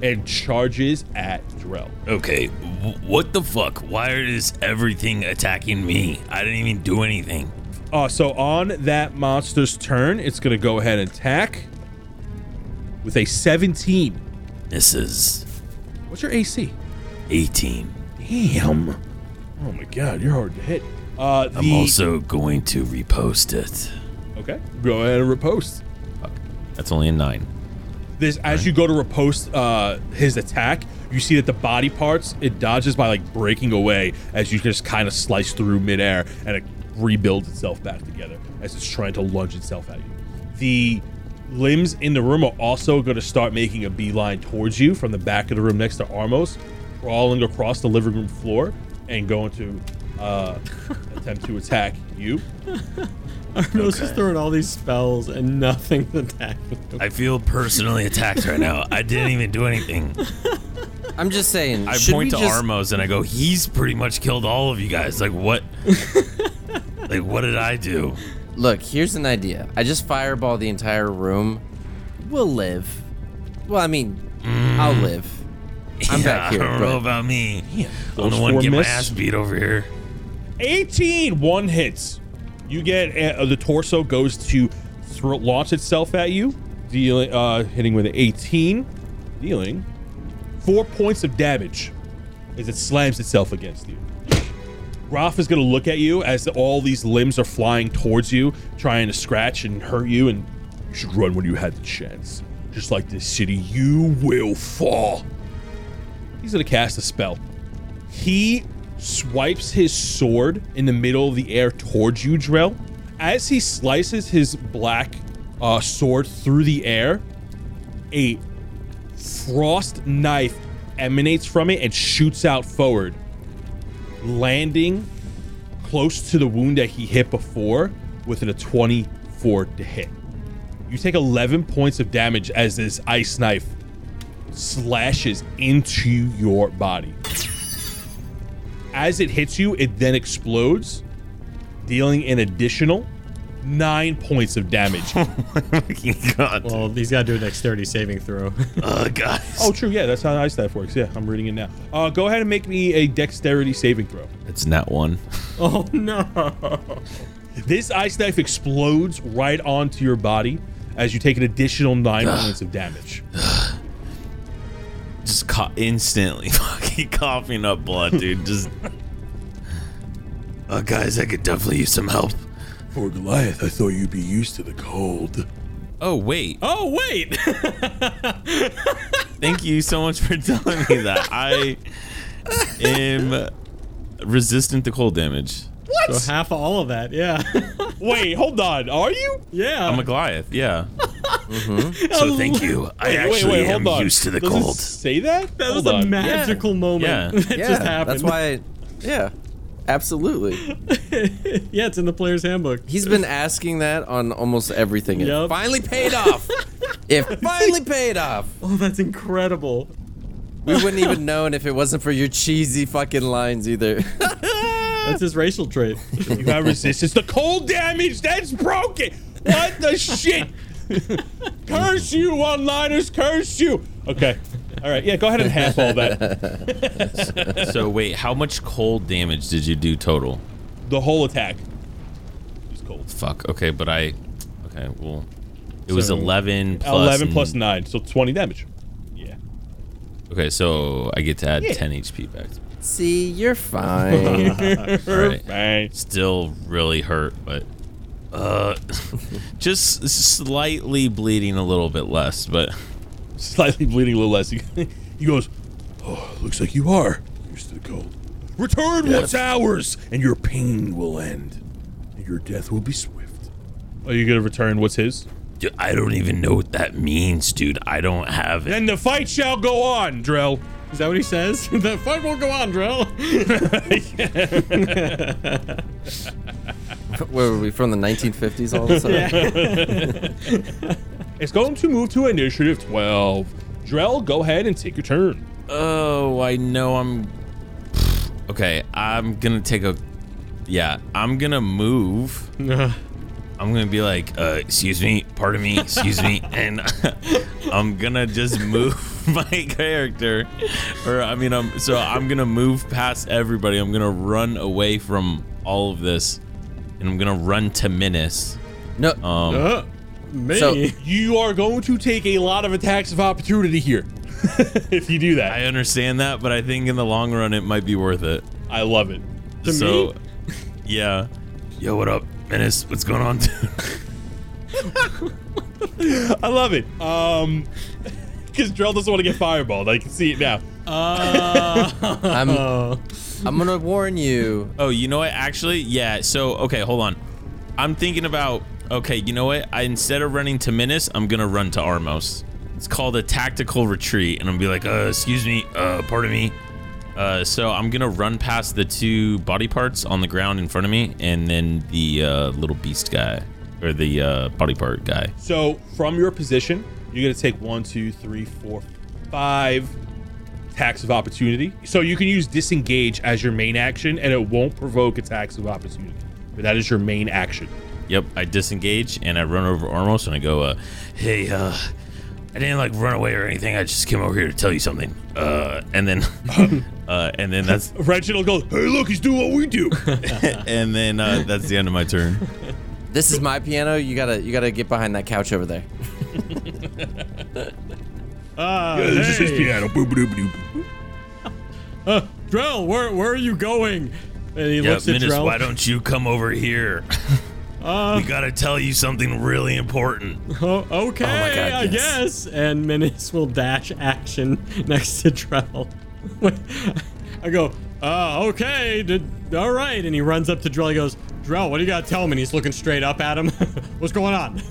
and charges at Drell. Okay, what the fuck? Why is everything attacking me? I didn't even do anything. Uh, so on that monster's turn, it's gonna go ahead and attack with a 17. Misses. What's your AC? 18. Damn. Oh my god, you're hard to hit. Uh, the, I'm also going to riposte it. okay. Go ahead and riposte. That's only a 9. This as you go to riposte uh, his attack, you see that the body parts it dodges by like breaking away as you just kind of slice through midair, and it rebuilds itself back together as it's trying to lunge itself at you. The limbs in the room are also going to start making a beeline towards you from the back of the room next to Armos, crawling across the living room floor and going to uh, attempt to attack you. Arno's just throwing all these spells and nothing's attacking him. I feel personally attacked right now. I didn't even do anything. I'm just saying. I should point to just, Armos and I go, he's pretty much killed all of you guys. Like, what? like, what did I do? Look, here's an idea. I just fireball the entire room. We'll live. Well, I mean, I'll mm. live. I'm Yeah, back here. I don't know about me. I'm the one four getting my miss. ass beat over here. 18 one hits you get uh, the torso goes to launch itself at you dealing uh hitting with an 18 dealing four points of damage as it slams itself against you. Groff is going to look at you as all these limbs are flying towards you trying to scratch and hurt you and you should run when you had the chance. Just like this city you will fall. He's going to cast a spell. He swipes his sword in the middle of the air towards you, Drell. As he slices his black uh, sword through the air, a frost knife emanates from it and shoots out forward, landing close to the wound that he hit before within a 24 to hit. You take 11 points of damage as this ice knife slashes into your body. As it hits you, it then explodes, dealing an additional nine points of damage. Fucking God. Well, he's got to do a dexterity saving throw. uh, guys. oh, true. Yeah, that's how ice knife works. Yeah, I'm reading it now. Uh, go ahead and make me a dexterity saving throw. It's not one. oh no! This ice knife explodes right onto your body as you take an additional nine points of damage. Just ca- instantly fucking coughing up blood, dude. Just. Uh, guys, I could definitely use some help. For Goliath, I thought you'd be used to the cold. Oh, wait. Oh wait! Thank you so much for telling me that. I am resistant to cold damage. So half of all of that, yeah, Wait, hold on. Are you? yeah. I'm a Goliath, yeah. Mm-hmm. So thank you. I Wait, actually wait, am hold on. used to the Does it cold. say that? that was Hold a on. magical moment Yeah. that yeah, just happened. that's why. Yeah, absolutely. yeah, it's in the player's handbook. He's been asking that on almost everything. and It finally paid off. it finally paid off. Oh, that's incredible. We wouldn't even known if it wasn't for your cheesy fucking lines either. That's his racial trait. You have resistance. The cold damage that's broken. What the shit? curse you, one-liners. Curse you. Okay. All right. Yeah. Go ahead and half all that. So wait, how much cold damage did you do total? The whole attack. is cold. Fuck. Okay, but I. Okay, well, it was 11 plus. 11 plus nine, so 20 damage. Yeah. Okay, so I get to add 10 HP back. To me. See, you're fine. All right. Bang. Still really hurt, but uh, just slightly bleeding a little bit less. But Slightly bleeding a little less. He, he goes, Oh, looks like you are used to the cold. Return what's ours, and your pain will end, and your death will be swift. Are you gonna return what's his? Dude, I don't even know what that means, dude. I don't have it. Then the fight shall go on, Drell. Is that what he says? the fight won't go on, Drill. Where were we from the 1950s all of a sudden? It's going to move to initiative 12. Drell, go ahead and take your turn. Oh, I know I'm. Okay, I'm gonna take a. Yeah, I'm gonna move. Uh-huh. I'm gonna be like, uh, excuse me, pardon me, excuse me, and I'm gonna just move my character, or I mean, I'm so I'm gonna move past everybody. I'm gonna run away from all of this, and I'm gonna run to Menace. no, Um, uh, me. So- You are going to take a lot of attacks of opportunity here. if you do that, I understand that, but I think in the long run it might be worth it. I love it. To so, me? yeah. Yo, what up, Menace? What's going on? I love it. Um, because Drell doesn't want to get fireballed. I can see it now. I'm, Oh. I'm gonna warn you. Oh, you know what? Actually, yeah. So, okay, hold on. I'm thinking about. Okay, you know what? I instead of running to Menace, I'm gonna run to Armos. It's called a tactical retreat, and I'm gonna be like, uh, excuse me, uh, pardon me. Uh, so I'm gonna run past the two body parts on the ground in front of me, and then the uh, little beast guy, or the uh, body part guy. So from your position, you're gonna take one, two, three, four, five attacks of opportunity. So you can use disengage as your main action, and it won't provoke attacks of opportunity. But that is your main action. Yep, I disengage and I run over Armos and I go, uh, hey, uh, I didn't like run away or anything. I just came over here to tell you something. Uh, and then, uh, and then that's, Reginald goes, "Hey, look, he's doing what we do." and then uh, that's the end of my turn. This is my piano. You gotta, you gotta get behind that couch over there. Uh, Yeah, this is his piano. Boop, boop, boop, boop. Uh, Drell, where where are you going? And he Yeah, looks at Menace, Drell. why don't you come over here? Uh, we gotta tell you something really important. oh, okay, Oh God, I yes. guess. And Menace will dash action next to Drell. I go, uh, okay, did, all right. And he runs up to Drell. He goes, Drell, what do you got to tell him? And he's looking straight up at him. What's going on?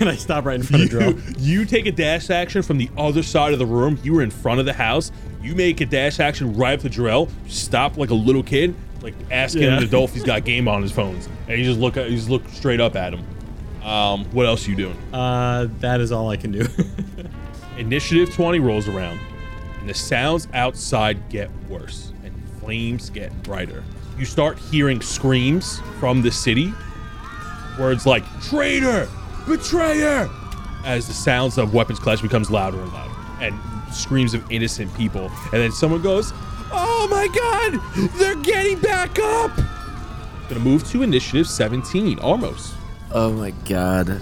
and I stop right in front of you, Drell. you take a dash action from the other side of the room. You were in front of the house. You make a dash action right up to Jarrell. Stop like a little kid, like asking Yeah. an adult if he's got game on his phones, and you just look at, you just look straight up at him. Um, what else are you doing? Uh, that is all I can do. Initiative 20 rolls around, and the sounds outside get worse, and flames get brighter. You start hearing screams from the city, words like traitor, betrayer, as the sounds of weapons clash becomes louder and louder, and screams of innocent people. And then someone goes, "Oh my God, they're getting back up!" Gonna move to initiative 17, Armos. Oh my god.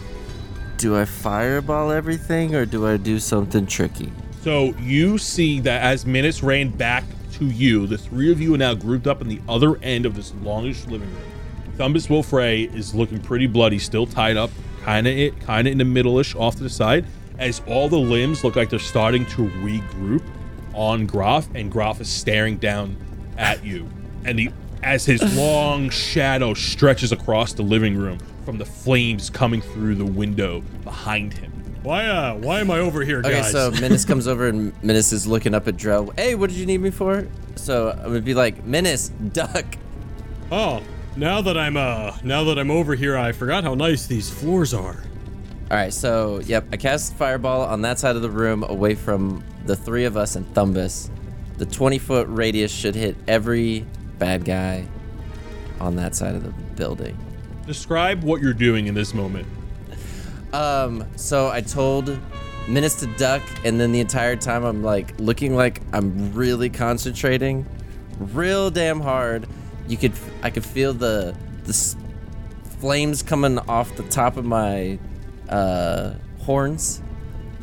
Do I fireball everything or do I do something tricky? So you see that as minutes ran back to you, the three of you are now grouped up in the other end of this longish living room. Thumbus Wolfrey is looking pretty bloody, still tied up, kind of it, kind of in the middle-ish, off to the side, as all the limbs look like they're starting to regroup on Groff, and Groff is staring down at you, and the as his long shadow stretches across the living room from the flames coming through the window behind him. why, uh, why am I over here, Okay, guys? so Menace comes over and Menace is looking up at Drell. Hey, what did you need me for? So I would be like, Menace, duck. oh, now that I'm, uh, now that I'm over here, I forgot how nice these floors are. All right, so yep, I cast fireball on that side of the room away from the three of us and Thumbus. The 20 foot radius should hit every bad guy on that side of the building. Describe what you're doing in this moment. Um, so I told Menace to duck, and then the entire time I'm like looking like I'm really concentrating, real damn hard. You could, I could feel the the s- flames coming off the top of my uh, horns,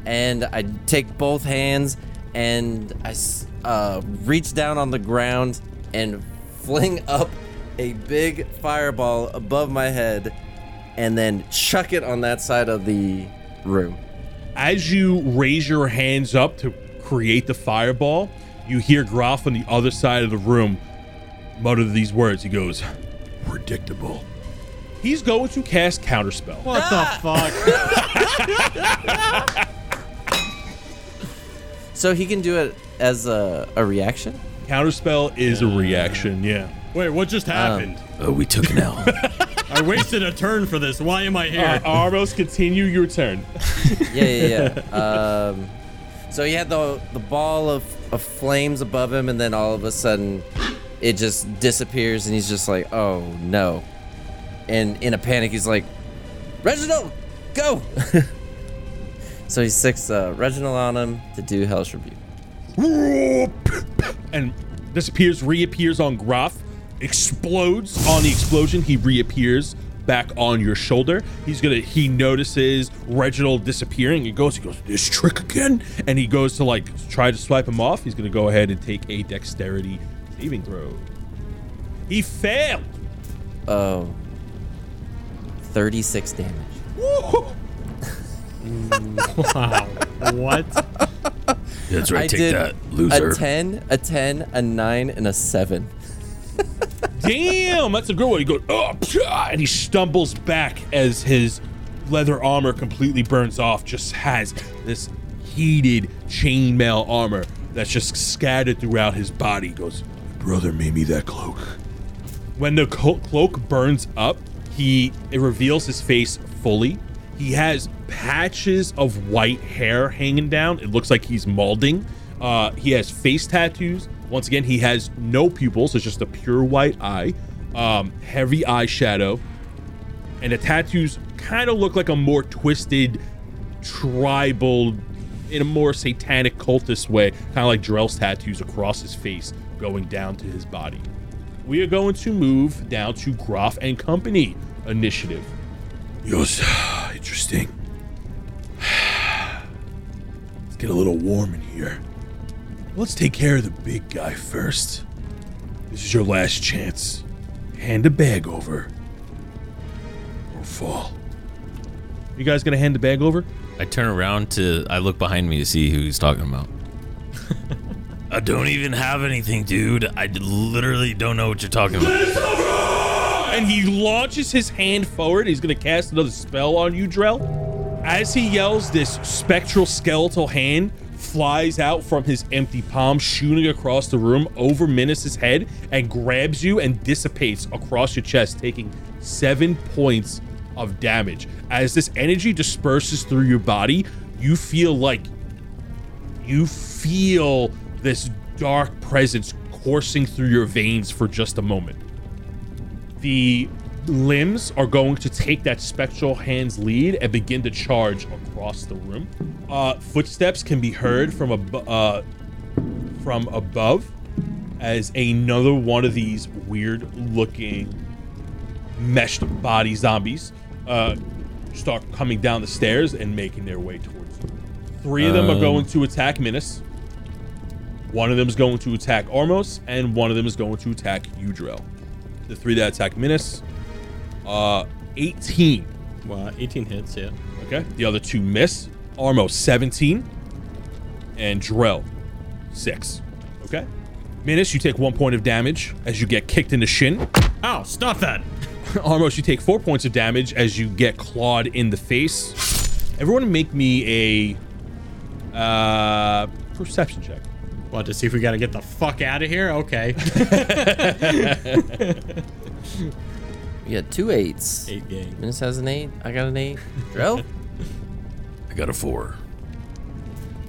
and I take both hands and I uh, reach down on the ground and fling up a big fireball above my head, and then chuck it on that side of the room. As you raise your hands up to create the fireball, you hear Groff on the other side of the room mutter these words. He goes, Predictable. He's going to cast Counterspell. What the fuck? So he can do it as a, a reaction? Counterspell is a reaction, yeah. Wait, what just happened? Oh, we took an L. I wasted a turn for this. Why am I here? Uh, Armos, continue your turn. Yeah, yeah, yeah. um, so he had the the ball of, of flames above him, and then all of a sudden, it just disappears, and he's just like, "Oh no!" And in a panic, he's like, "Reginald, go!" so he sticks uh, Reginald on him to do Hellish Rebuke. and disappears, reappears on Groff, explodes on the explosion. He reappears back on your shoulder. He's gonna. He notices Reginald disappearing. He goes. He goes. This trick again, and he goes to like try to swipe him off. He's gonna go ahead and take a dexterity saving throw. He failed. Oh. 36 damage. Woo! Wow. What? That's right. I take did that, loser. A 10, a 10, a 9, and a 7. Damn, that's a good one. He goes, oh, pshaw," and he stumbles back as his leather armor completely burns off. Just has this heated chainmail armor that's just scattered throughout his body. He goes, brother made me that cloak. When the cloak burns up, he it reveals his face fully. He has patches of white hair hanging down. It looks like he's molding. Uh, he has face tattoos. Once again, he has no pupils. It's just a pure white eye. Um, heavy eyeshadow. And the tattoos kind of look like a more twisted, tribal, in a more satanic cultist way, kind of like Drell's tattoos across his face, going down to his body. We are going to move down to Groff and Company initiative. Yos, interesting. Let's get a little warm in here. Let's take care of the big guy first. This is your last chance. Hand a bag over. Or fall. You guys gonna hand the bag over? I turn around to. I look behind me to see who he's talking about. I don't even have anything, dude. I literally don't know what you're talking about. And he launches his hand forward. He's gonna cast another spell on you, Drell. As he yells, this spectral skeletal hand flies out from his empty palm, shooting across the room over Minus's head, and grabs you and dissipates across your chest, taking seven points of damage. As this energy disperses through your body, you feel like you feel this dark presence coursing through your veins for just a moment. The limbs are going to take that spectral hand's lead and begin to charge across the room. Uh, footsteps can be heard from ab- uh, from above as another one of these weird-looking meshed body zombies uh, start coming down the stairs and making their way towards you. Three of them are Um. going to attack Minus. One of them is going to attack Armos, and one of them is going to attack Udrell. The three that attack Minus, uh, 18. Well, 18 hits, yeah. Okay. The other two miss. Armos, 17. And Drell, 6. Okay. Minus, you take one point of damage as you get kicked in the shin. Ow, stop that. Armos, you take four points of damage as you get clawed in the face. Everyone make me a uh, perception check. What, to see if we gotta get the fuck out of here? Okay. We got two eights. Eight game. Minus has an 8. I got an 8. Drill? I got a four.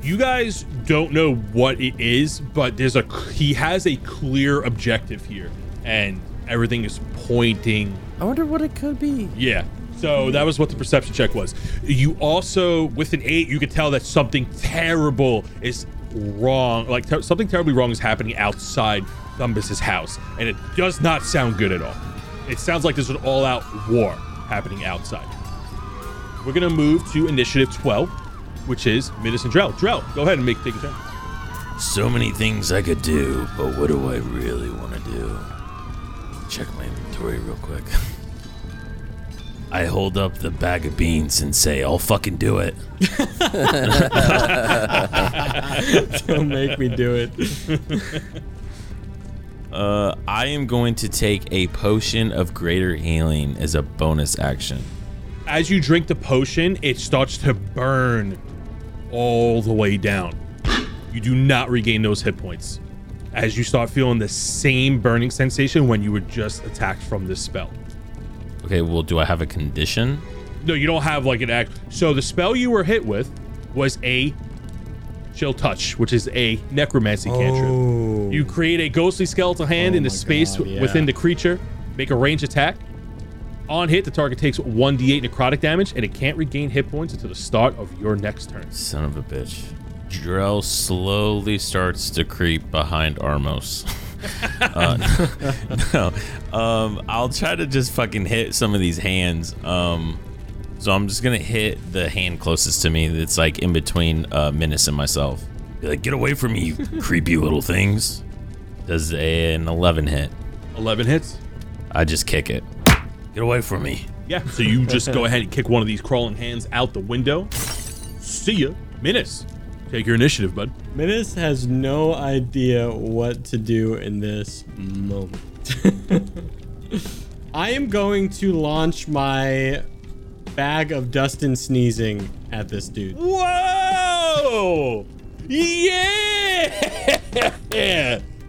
You guys don't know what it is, but there's a he has a clear objective here, and everything is pointing I wonder what it could be. Yeah. So that was what the perception check was. You also, with an eight, you could tell that something terrible is wrong. Like ter- something terribly wrong is happening outside Thumbus's house, and it does not sound good at all. It sounds like there's an all-out war happening outside. We're gonna move to initiative 12, which is Midas and Drell. Drell, go ahead and make take a turn. So many things I could do, but what do I really want to do? Check my inventory real quick. I hold up the bag of beans and say, I'll fucking do it. Don't make me do it. Uh, I am going to take a potion of greater healing as a bonus action. As you drink the potion, it starts to burn all the way down. You do not regain those hit points as you start feeling the same burning sensation when you were just attacked from this spell. Okay, well, do I have a condition? No, you don't have like an act. So the spell you were hit with was a chill touch, which is a necromancy cantrip. Oh. You create a ghostly skeletal hand Oh in the space God, yeah. within the creature, make a range attack. On hit, the target takes 1d8 necrotic damage, and it can't regain hit points until the start of your next turn. Son of a bitch. Drell slowly starts to creep behind Armos. uh, no, um, I'll try to just fucking hit some of these hands. Um, so I'm just gonna hit the hand closest to me. That's like in between uh, Menace and myself. Be like, get away from me, you creepy little things. Does an 11 hit? 11 hits. I just kick it. Get away from me. Yeah, so you just go ahead and kick one of these crawling hands out the window. See ya. Minus. Take your initiative, bud. Minas has no idea what to do in this moment. I am going to launch my bag of dust and sneezing at this dude. Whoa! Yeah!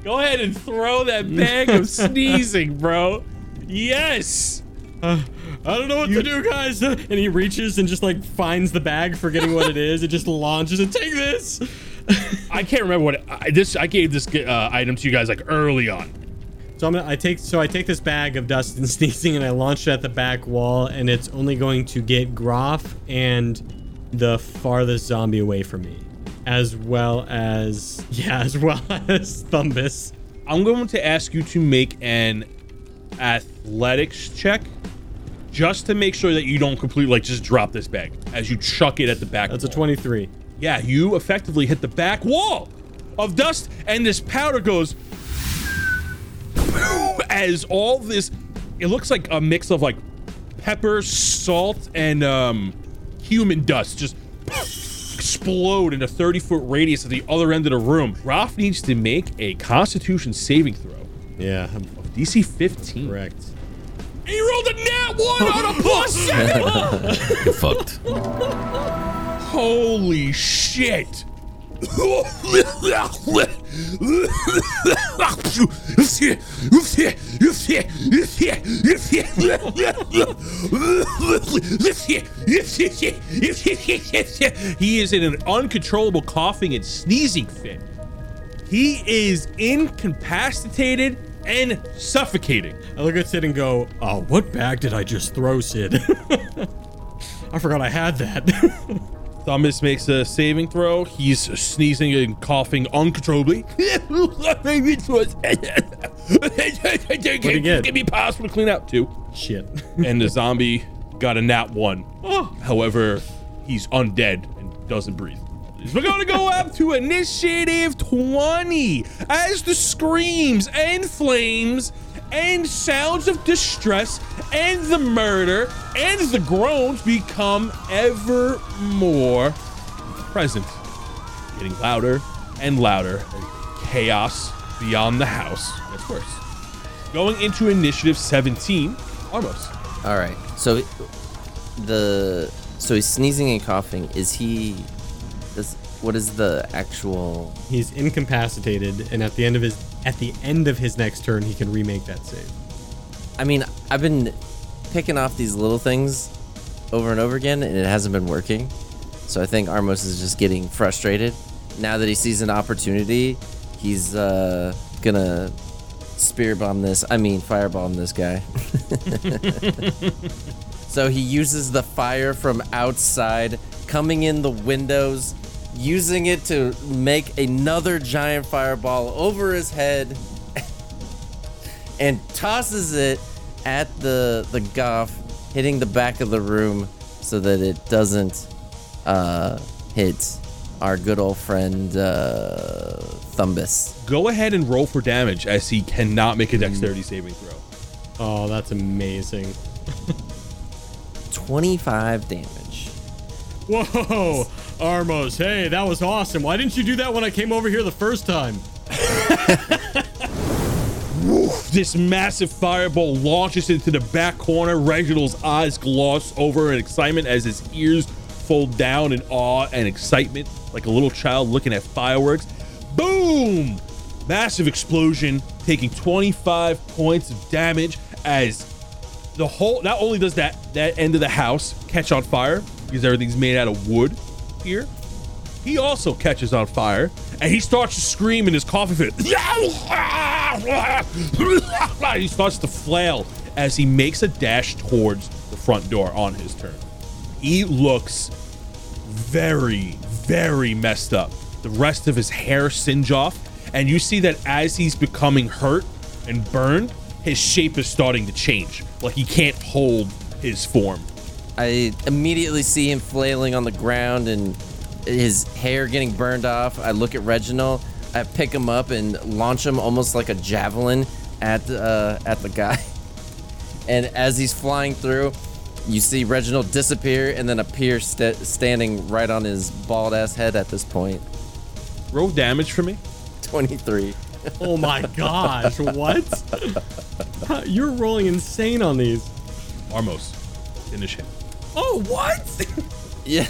Go ahead and throw that bag of sneezing, bro. Yes! Uh, I don't know what to do, guys. And he reaches and just like finds the bag, forgetting what it is. It just launches and take this. I can't remember what I, this. I gave this uh, item to you guys like early on. So I'm gonna, I take so I take this bag of dust and sneezing and I launch it at the back wall and it's only going to get Groff and the farthest zombie away from me, as well as yeah, as well as Thumbus. I'm going to ask you to make an athletics check, just to make sure that you don't completely like just drop this bag as you chuck it at the back. That's a 23. Yeah, you effectively hit the back wall of dust, and this powder goes boom, as all this. It looks like a mix of like pepper, salt, and um, human dust just explode in a 30 foot radius at the other end of the room. Ralph needs to make a Constitution saving throw. Yeah, DC 15. correct. He rolled a nat one on a plus seven. You're fucked. Holy shit! he is in an uncontrollable coughing and sneezing fit. He is incapacitated and suffocating. I look at Sid and go, "Oh, what bag did I just throw, Sid? I forgot I had that." Thomas makes a saving throw. He's sneezing and coughing uncontrollably. get? Give me possible to clean up too. Shit. And the zombie got a nat one. Oh. However, he's undead and doesn't breathe. We're gonna go up to initiative 20 as the screams and flames and sounds of distress and the murder and the groans become ever more present, getting louder and louder. Chaos beyond the house gets worse. Going into initiative 17, Armos. All right. So the so he's sneezing and coughing. Is he? What is the actual? He's incapacitated, and at the end of his at the end of his next turn, he can remake that save. I mean, I've been picking off these little things over and over again, and it hasn't been working. So I think Armos is just getting frustrated. Now that he sees an opportunity, he's uh, gonna spear bomb this. I mean, firebomb this guy. so he uses the fire from outside, coming in the windows, using it to make another giant fireball over his head and tosses it at the the goff, hitting the back of the room so that it doesn't uh, hit our good old friend uh, Thumbus. Go ahead and roll for damage as he cannot make a dexterity saving throw. Oh, that's amazing. 25 damage. Whoa, Armos, hey, that was awesome. Why didn't you do that when I came over here the first time? This massive fireball launches into the back corner. Reginald's eyes gloss over in excitement as his ears fold down in awe and excitement, like a little child looking at fireworks. Boom! Massive explosion, taking 25 points of damage as the whole not only does that that end of the house catch on fire because everything's made out of wood here. He also catches on fire and he starts to scream in his coffee fit. He starts to flail as he makes a dash towards the front door on his turn. He looks very very messed up. The rest of his hair singe off and you see that as he's becoming hurt and burned his shape is starting to change. Like he can't hold his form I immediately see him flailing on the ground and his hair getting burned off. I look at Reginald. I pick him up and launch him almost like a javelin at uh, at the guy. And as he's flying through, you see Reginald disappear and then appear st- standing right on his bald ass head at this point. roll damage for me 23. Oh my gosh, what? You're rolling insane on these. armos finish him Oh, what? Yeah.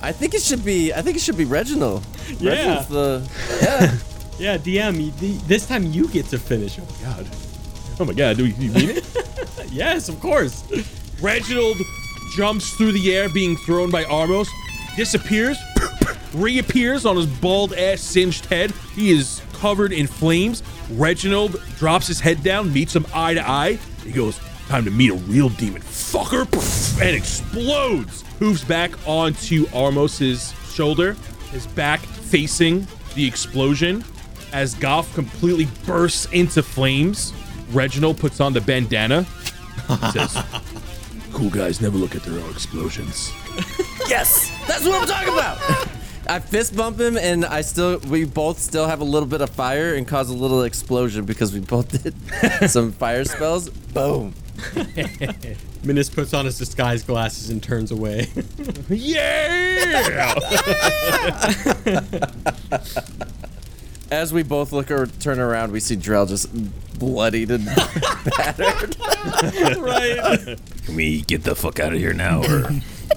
I think it should be. I think it should be Reginald. Yeah. Reginald's the. Yeah. Yeah, DM, this time you get to finish. Oh, my god oh my god do you, you mean it yes, of course. reginald jumps through the air being thrown by armos disappears reappears on his bald ass singed head he is covered in flames reginald drops his head down meets him eye to eye he goes time to meet a real demon fucker and explodes hooves back onto armos's shoulder his back facing the explosion as Goff completely bursts into flames. Reginald puts on the bandana. Says, Cool guys never look at their own explosions. Yes, that's what I'm talking about. I fist bump him, and I still, we both still have a little bit of fire and cause a little explosion because we both did some fire spells. Boom. Minis puts on his disguise glasses and turns away. "Yeah!" As we both look or turn around, we see Drell just bloodied and battered. right. Can we get the fuck out of here now? Or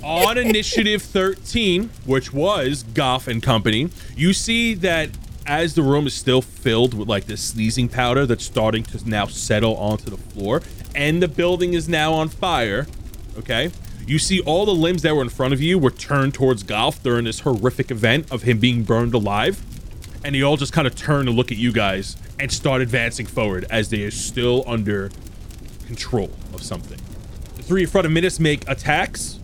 on initiative 13, which was Goff and company, you see that as the room is still filled with like this sneezing powder that's starting to now settle onto the floor, and the building is now on fire. Okay, you see all the limbs that were in front of you were turned towards Golf during this horrific event of him being burned alive, and they all just kind of turn to look at you guys and start advancing forward as they are still under control of something. The three in front of Midas make attacks.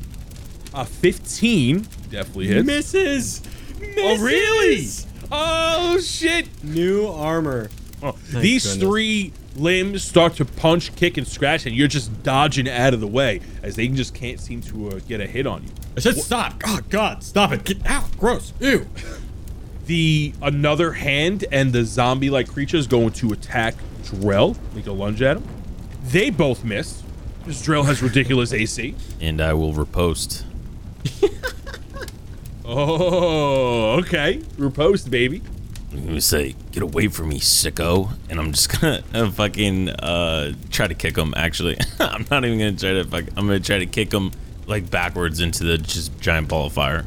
A 15 definitely hits. Misses! Misses. Oh, really? Misses! Oh, shit. New armor. Oh, these goodness. three limbs start to punch, kick, and scratch, and you're just dodging out of the way as they just can't seem to uh, get a hit on you. I said stop. Oh, God, stop it. Get out. Gross. Ew. The another hand and the zombie-like creatures going to attack Drell, make a lunge at him. They both miss. This Drell has ridiculous AC. and I will riposte. Oh, okay. Riposte, baby. I'm gonna say, "Get away from me, sicko!" And I'm just gonna uh, fucking uh, try to kick him. Actually, I'm not even gonna try to. Fuck, I'm gonna try to kick him like backwards into the just giant ball of fire.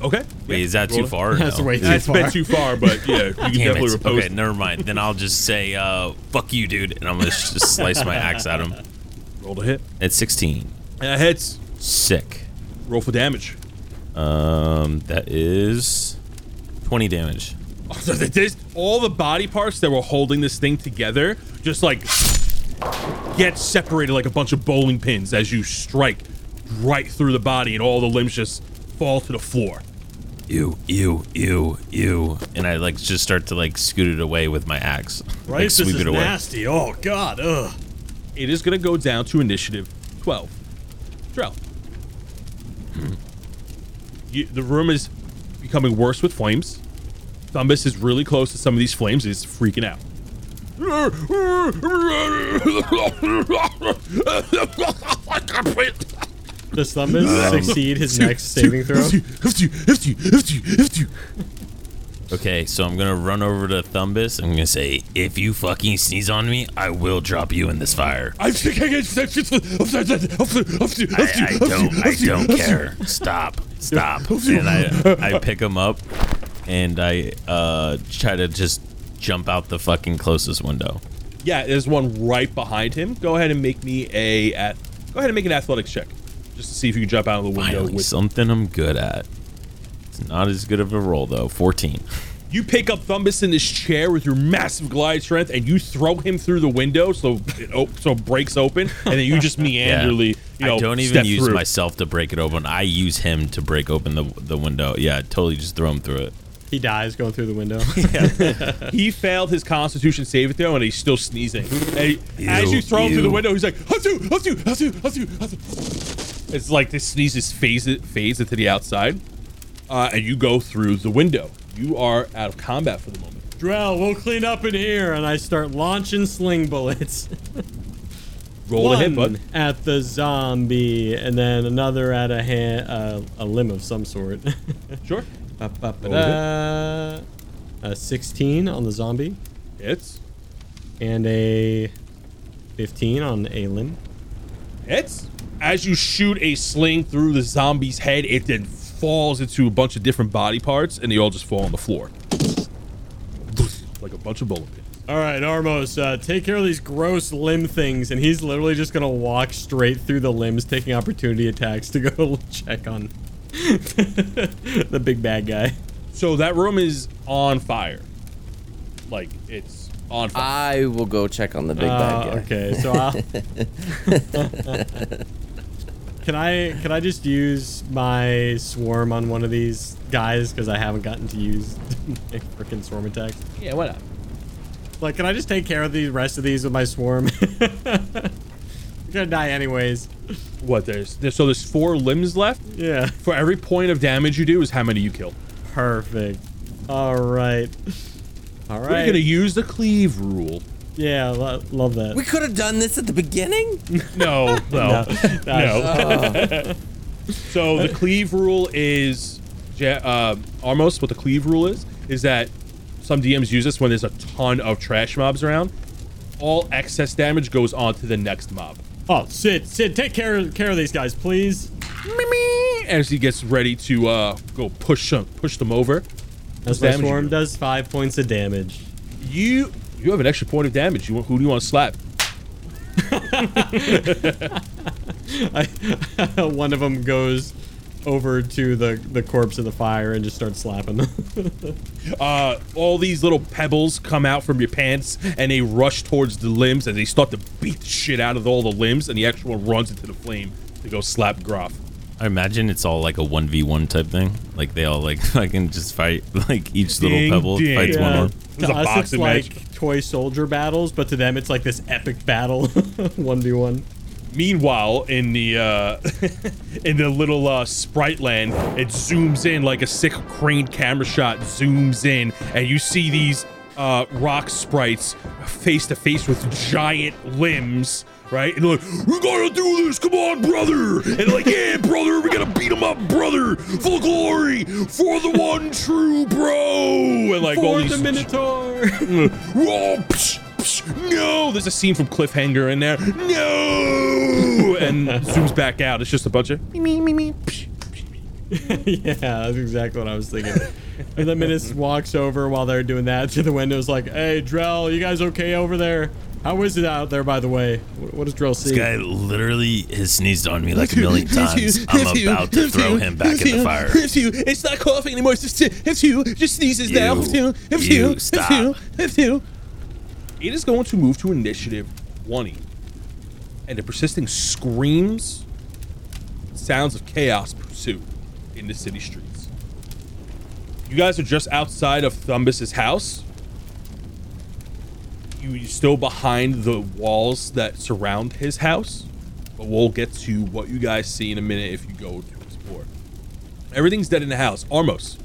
Okay. Wait, is that roll too it. far? or That's no? way too That's far. been too far, but yeah, you can Damn definitely it. riposte. Okay, never mind. Then I'll just say, uh, "Fuck you, dude," and I'm gonna just slice my axe at him. Roll to hit. At 16, Uh, hits. sick. Roll for damage. Um, that is 20 damage. So that this, all the body parts that were holding this thing together just like get separated like a bunch of bowling pins as you strike right through the body, and all the limbs just fall to the floor. Ew, ew, ew, ew. And I like just start to like scoot it away with my axe. Right? Like this sweep is it away. nasty. Oh, God. Ugh. It is going to go down to initiative 12. Drell. You, the room is becoming worse with flames. Thumbus is really close to some of these flames. He's freaking out. Does Thumbus succeed his next saving throw? Okay, so I'm gonna run over to Thumbus. I'm gonna say, if you fucking sneeze on me, I will drop you in this fire. I think I get I, I don't, I don't care. Stop, stop. And I, I pick him up, and I uh try to just jump out the fucking closest window. Yeah, there's one right behind him. Go ahead and make me a at. Go ahead and make an athletics check, just to see if you can jump out of the window. Finally, With, something I'm good at. It's not as good of a roll though. 14. You pick up Thumbus in this chair with your massive glide strength, and you throw him through the window, so it op- so it breaks open, and then you just meanderly, you know, I don't even step use through. myself to break it open. I use him to break open the the window. Yeah, totally just throw him through it. He dies going through the window. He failed his Constitution saving throw, and he's still sneezing. And he- as you throw him through the window, he's like, "Hatsu, hatsu, hatsu, hatsu, hatsu." It's like this sneeze just fades fades into the outside, uh, and you go through the window. You are out of combat for the moment. Drell, we'll clean up in here, and I start launching sling bullets. Roll One a hit, bud. at the zombie, and then another at a hand, uh, a limb of some sort. Sure. Ba-ba-ba-da. a 16 on the zombie, Hits. and a 15 on a limb. Hits. As you shoot a sling through the zombie's head, it then falls into a bunch of different body parts, and they all just fall on the floor. Like a bunch of bullet pins. All right, Armos, uh, take care of these gross limb things, and he's literally just gonna walk straight through the limbs, taking opportunity attacks to go check on the big bad guy. So that room is on fire. Like it's on fire. I will go check on the big Uh, bad guy. okay, so I'll. Can I can I just use my swarm on one of these guys because I haven't gotten to use my freaking swarm attacks? yeah, why not? Like, can I just take care of the rest of these with my swarm? You're gonna die anyways. What there's, there's so there's four limbs left. Yeah. For every point of damage you do is how many you kill. Perfect. All right. All right. We're gonna use the cleave rule. Yeah, lo- love that. We could have done this at the beginning. No, no, No. no. so the cleave rule is, uh, almost what the cleave rule is, is that some DMs use this when there's a ton of trash mobs around. All excess damage goes on to the next mob. Oh, Sid, Sid, take care of care of these guys, please. As he gets ready to uh, go push them, push them over. As What's my swarm does five points of damage. You you have an extra point of damage. You want, who do you want to slap? I, one of them goes over to the the corpse of the fire and just starts slapping them. uh, all these little pebbles come out from your pants and they rush towards the limbs and they start to beat the shit out of all the limbs and the actual one runs into the flame to go slap Groff. I imagine it's all like a 1v1 type thing. Like they all like fucking just fight, like each little pebble ding. fights one Yeah. more. It was a us, it's boxing like match. Toy soldier battles, but to them, it's like this epic battle, one v one. Meanwhile, in the uh, in the little uh, sprite land, it zooms in like a sick crane camera shot zooms in, and you see these uh, rock sprites face to face with giant limbs. Right, and they're like, "We gotta do this! Come on, brother!" And they're like, "Yeah, brother, we gotta beat him up, brother, for glory, for the one true bro!" And like all For these the Minotaur. Oh, psh, psh, no! There's a scene from Cliffhanger in there. No! And zooms back out. It's just a bunch of me, me, me, me. yeah, that's exactly what I was thinking. and the Minis walks over while they're doing that to the windows, like, "Hey, Drell, you guys okay over there? How is it out there, by the way? What, does Drell see?" This guy literally has sneezed on me like a million times. I'm about to throw him back in the fire. It's not coughing anymore. It's just, it's you. Just sneezes now. You- you stop. It is going to move to initiative 20. And the persisting screams, sounds of chaos pursue in the city streets. You guys are just outside of Thumbus's house. You- You're still behind the walls that surround his house, but we'll get to what you guys see in a minute if you go to explore. Everything's dead in the house. Armos,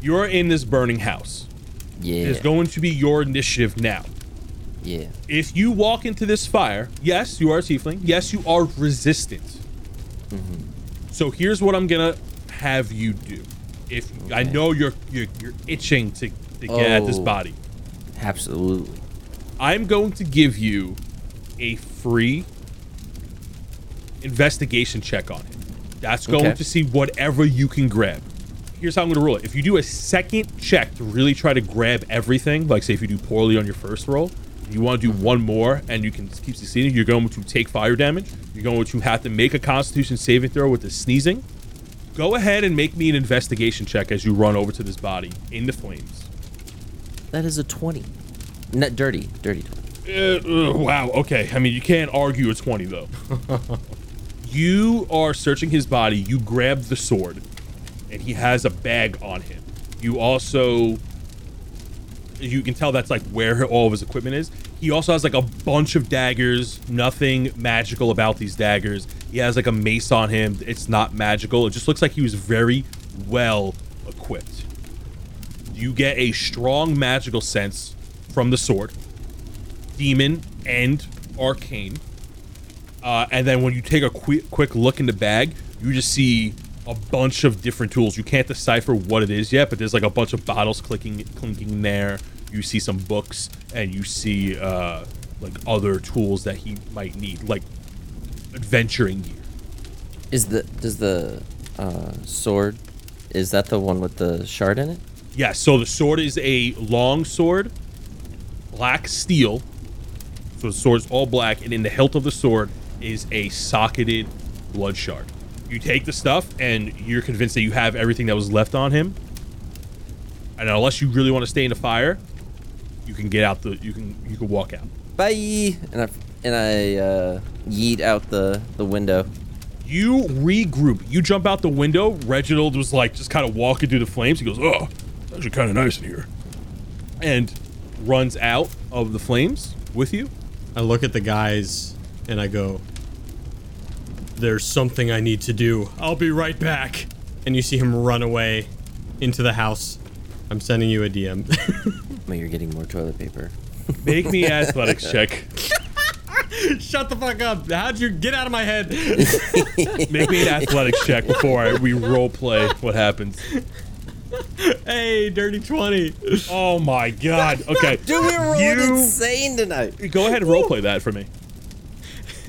You're in this burning house. Yeah. It is going to be your initiative now. yeah. If you walk into this fire, yes, you are a tiefling. Yes, you are resistant. Mm-hmm. So here's what I'm gonna have you do. If I know you're you're, you're itching to, to get at this Oh. body, Absolutely. I'm going to give you a free investigation check on it. That's going Okay. to see whatever you can grab. Here's how I'm going to rule it. If you do a second check to really try to grab everything, like say if you do poorly on your first roll, you want to do one more and you can keep succeeding, you're going to take fire damage. You're going to have to make a constitution saving throw with the sneezing. Go ahead and make me an investigation check as you run over to this body in the flames. That is a 20. Not dirty. Dirty 20. Uh, uh, wow. Okay. I mean, you can't argue a 20, though. you are searching his body. You grab the sword, and he has a bag on him. You also. You can tell that's like where all of his equipment is. He also has like a bunch of daggers. Nothing magical about these daggers. He has like a mace on him. It's not magical. It just looks like he was very well equipped. You get a strong magical sense from the sword demon and arcane. Uh, and then when you take a quick quick look in the bag, you just see a bunch of different tools. You can't decipher what it is yet, but there's like a bunch of bottles clicking clinking there. You see some books, and you see uh, like other tools that he might need, like adventuring gear. Is the does the uh, sword is that the one with the shard in it? Yeah, so the sword is a long sword, black steel. So the sword's all black, and in the hilt of the sword is a socketed blood shard. You take the stuff, and you're convinced that you have everything that was left on him. And unless you really want to stay in the fire, you can get out the. You can you can walk out. Bye. And I and I uh, yeet out the the window. You regroup. You jump out the window. Reginald was like just kind of walking through the flames. He goes, "Oh, it's actually kind of nice in here," and runs out of the flames with you. I look at the guys and I go, There's something I need to do. I'll be right back. And you see him run away into the house. I'm sending you a DM. Well, you're getting more toilet paper. Make me athletics check. Shut the fuck up. How'd you get out of my head? Make me an athletics check before I, we role play what happens. Hey, dirty 20. Oh my god. Okay. Dude, we're rolling You- insane tonight. Go ahead and role play that for me.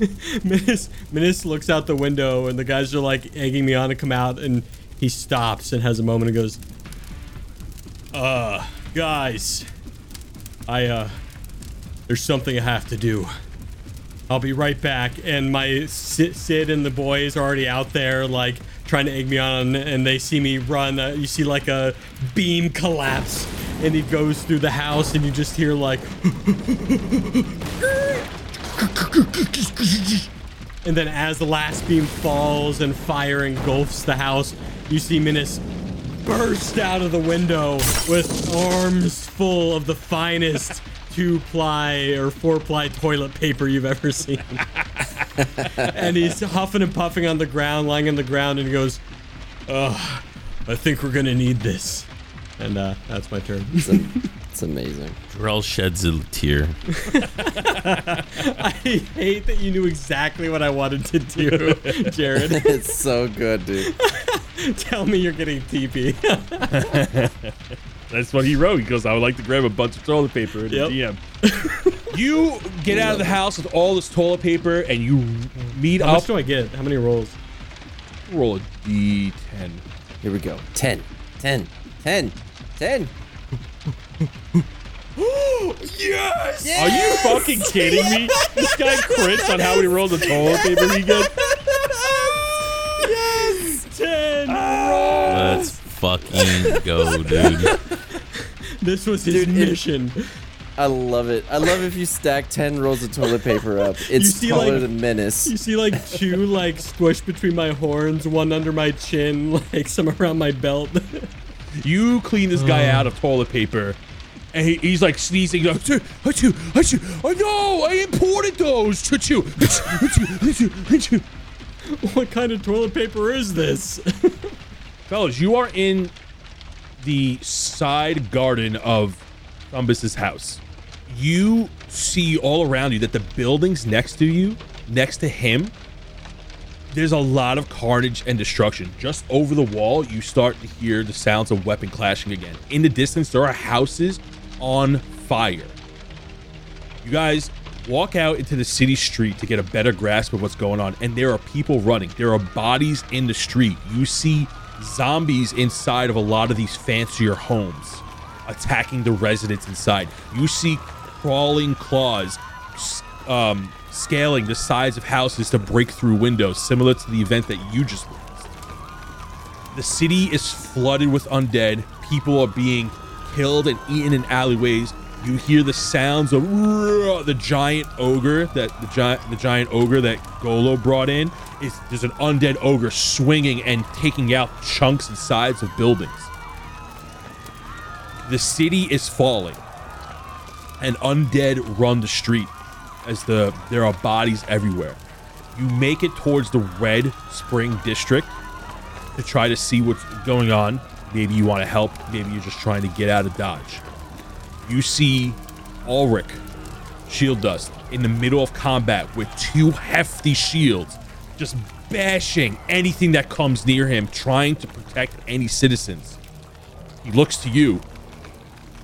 Minis, Minis looks out the window and the guys are like egging me on to come out and he stops and has a moment and goes, Uh, guys, I, uh, there's something I have to do. I'll be right back. And my Sid, Sid and the boys are already out there, like trying to egg me on, and they see me run. Uh, you see like a beam collapse, and he goes through the house, and you just hear like. And then as the last beam falls and fire engulfs the house, you see Minas burst out of the window with arms full of the finest two-ply or four-ply toilet paper you've ever seen. and he's huffing and puffing on the ground, lying on the ground, and he goes, Ugh, I think we're gonna need this. And uh, that's my turn. It's, am- it's amazing. Drell sheds a tear. I hate that you knew exactly what I wanted to do, Jared. it's so good, dude. Tell me you're getting TP. That's what he wrote. He goes, I would like to grab a bunch of toilet paper in Yep. the DM. you get out of the house with all this toilet paper and you meet How up. much do I get? How many rolls? Roll a d10. Here we go. 10, 10, 10, 10. Yes! Are you fucking kidding me? This guy crits on how many rolls of toilet paper he gets. Yes! 10 ah! Let's fucking go, dude. This was his Dude, it- mission. I love it. I love if you stack 10 rolls of toilet paper up. It's see, taller like- than Menace. You see like two like squished between my horns, one under my chin, like some around my belt. You clean this guy uh. out of toilet paper. And he, he's like sneezing. Like, achoo, achoo, achoo. Oh no, I imported those. Achoo, achoo, achoo, achoo, achoo. what kind of toilet paper is this? Fellas, you are in the side garden of Thumbus's house. You see all around you that the buildings next to you, next to him, there's a lot of carnage and destruction. Just over the wall, you start to hear the sounds of weapon clashing again. In the distance, there are houses on fire. You guys walk out into the city street to get a better grasp of what's going on, and there are people running. There are bodies in the street. You see zombies inside of a lot of these fancier homes attacking the residents inside. You see crawling claws um, scaling the sides of houses to break through windows, similar to the event that you just witnessed. The city is flooded with undead. People are being killed and eaten in alleyways. You hear the sounds of the giant ogre that the giant the giant ogre that Golo brought in. Is there's an undead ogre swinging and taking out chunks and sides of buildings. The city is falling, and undead run the street as the there are bodies everywhere. You make it towards the Red Spring District to try to see what's going on. Maybe you want to help. Maybe you're just trying to get out of Dodge. You see Ulrich, Shieldusk, in the middle of combat with two hefty shields, just bashing anything that comes near him, trying to protect any citizens. He looks to you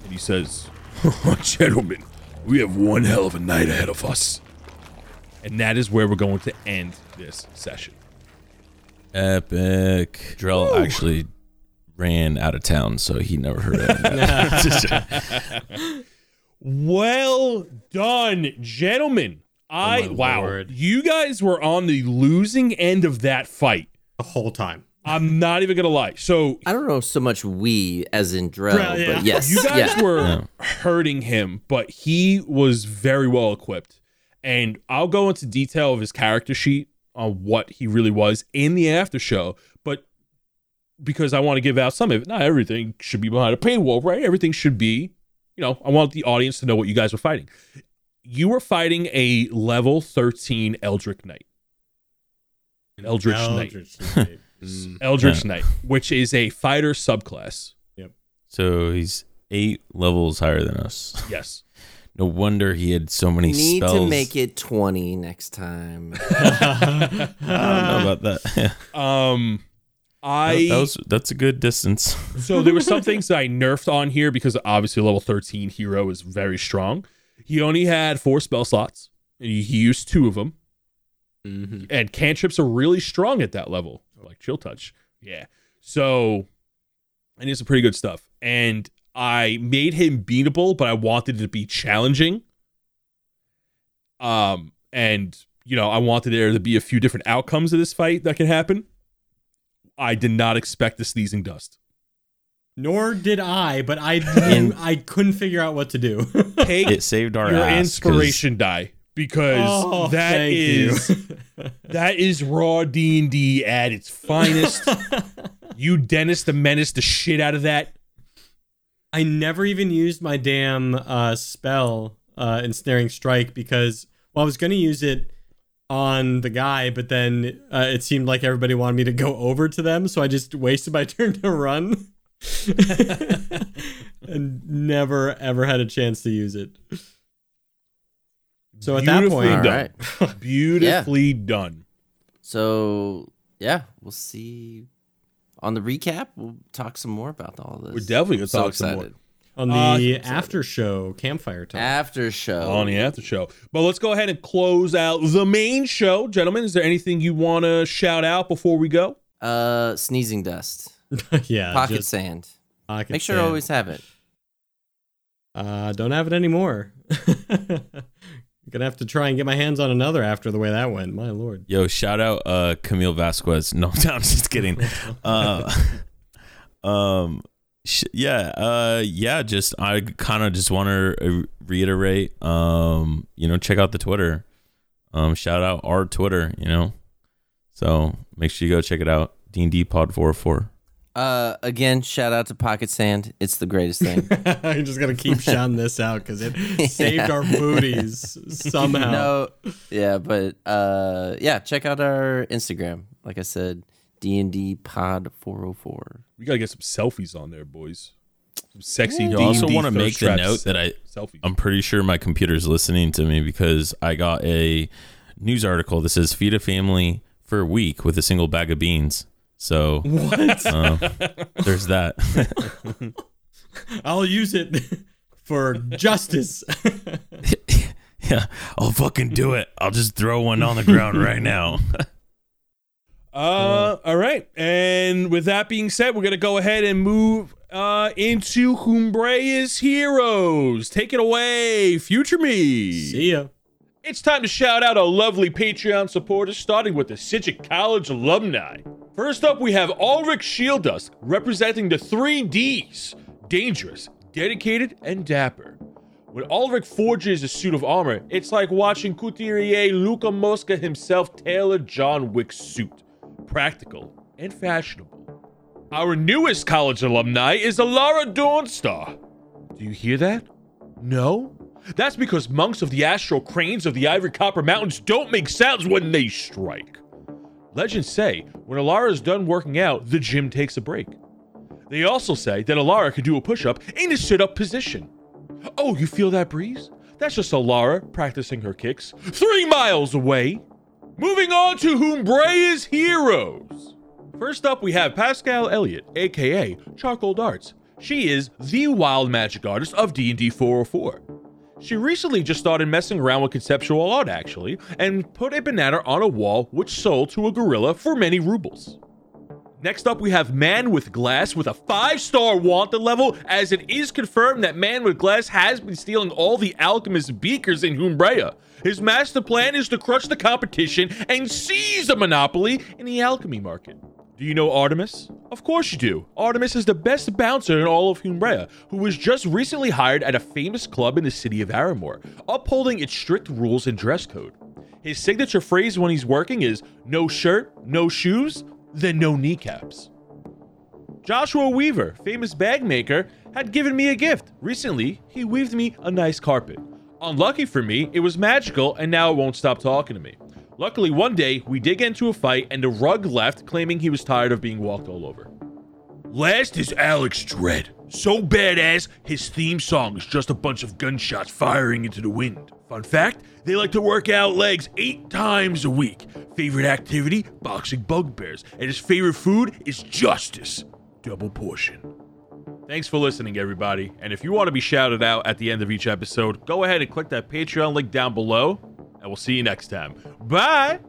and he says, Gentlemen, we have one hell of a night ahead of us. and that is where we're going to end this session. Epic. Drell actually ran out of town, so he never heard it. Well done, gentlemen. Oh I my wow, lord. you guys were on the losing end of that fight. The whole time. I'm not even gonna lie. So I don't know so much we as in Drell, Drell, yeah. but yes, you guys yeah. were hurting him, but he was very well equipped. And I'll go into detail of his character sheet on what he really was in the after show, but because I want to give out some of it, not everything should be behind a paywall, right? Everything should be, you know, I want the audience to know what you guys were fighting. You were fighting a level 13 Eldritch Knight. Eldritch Knight. Eldritch Knight. Mm. Eldritch Knight, which is a fighter subclass. Yep. So he's eight levels higher than us. Yes. No wonder he had so many Need spells. to make it 20 next time. I don't know about that. Um I that was that's a good distance. so there were some things that I nerfed on here because obviously a level 13 hero is very strong. He only had four spell slots. And he, he used two of them. Mhm. And cantrips are really strong at that level. Like chill touch. Yeah. So and it's some pretty good stuff. And I made him beatable, but I wanted it to be challenging. Um, and you know, I wanted there to be a few different outcomes of this fight that could happen. I did not expect the sneezing dust. Nor did I, but I knew, I couldn't figure out what to do. Take It saved our your ass 'cause inspiration die because Oh, that thank is you. that is raw D and D at its finest. you Dennis the Menace the shit out of that. I never even used my damn uh, spell, uh, ensnaring strike, because well, I was going to use it on the guy, but then uh, it seemed like everybody wanted me to go over to them, so I just wasted my turn to run, and never ever had a chance to use it. So at that point, All done. right. Beautifully done. So, yeah, we'll see on the recap. We'll talk some more about all this. We're definitely gonna so talk some more. Excited. on the Uh, after show campfire talk. After show. on the after show. But let's go ahead and close out the main show, gentlemen. Is there anything you want to shout out before we go? Uh, sneezing dust, yeah, pocket just sand. pocket Make sure to sand. always have it. Uh, don't have it anymore. Gonna have to try and get my hands on another after the way that went. My lord. Yo, shout out uh Camille Vasquez. No, I'm just kidding. Uh um sh- yeah, uh yeah, just I kind of just want to reiterate um you know, check out the Twitter. Um shout out our Twitter, you know. So, make sure you go check it out. D&D Pod 404. Uh, again, shout out to Pocket Sand. It's the greatest thing. I'm just gonna keep shouting this out because it saved our booties somehow. no, yeah, but uh, yeah, check out our Instagram. Like I said, D and D Pod 404. We gotta get some selfies on there, boys. Some sexy. You also want to make the note that I selfies. I'm pretty sure my computer's listening to me because I got a news article that says feed a family for a week with a single bag of beans. So What? uh, there's that. I'll use it for justice. yeah, I'll fucking do it. I'll just throw one on the ground right now. Uh, all right. And with that being said, we're gonna go ahead and move uh into Humbrea's heroes. Take it away, future me. See ya. It's time to shout out our lovely Patreon supporters, starting with the Sidgwick College alumni. First up, we have Ulrich Shieldusk, representing the three Ds dangerous, dedicated, and dapper. When Ulrich forges a suit of armor, it's like watching couturier Luca Mosca himself tailor John Wick's suit. Practical and fashionable. Our newest college alumni is Alara Dawnstar. Do you hear that? No? That's because monks of the astral cranes of the Ivory Copper Mountains don't make sounds when they strike. Legends say when Alara is done working out, the gym takes a break. They also say that Alara can do a push up in a sit up position. Oh, you feel that breeze? That's just Alara practicing her kicks three miles away. Moving on to Humbrea's heroes. First up, we have Pascal Elliott, aka Charcoal Darts. She is the wild magic artist of D&D 404. She recently just started messing around with conceptual art, actually, and put a banana on a wall which sold to a gorilla for many rubles. Next up, we have Man with Glass with a five star wanted level, as it is confirmed that Man with Glass has been stealing all the alchemist beakers in Humbrea. His master plan is to crush the competition and seize a monopoly in the alchemy market. Do you know Artemis? Of course you do. Artemis is the best bouncer in all of Humbrea, who was just recently hired at a famous club in the city of Aramore, upholding its strict rules and dress code. His signature phrase when he's working is no shirt, no shoes, then no kneecaps. Joshua Weaver, famous bag maker, had given me a gift. Recently, he weaved me a nice carpet. Unlucky for me, it was magical and now it won't stop talking to me. Luckily, one day, we did get into a fight and the rug left, claiming he was tired of being walked all over. Last is Alex Dredd. So badass, his theme song is just a bunch of gunshots firing into the wind. Fun fact, they like to work out legs eight times a week. Favorite activity, boxing bugbears. And his favorite food is justice. Double portion. Thanks for listening, everybody. And if you want to be shouted out at the end of each episode, go ahead and click that Patreon link down below, and we'll see you next time. Bye!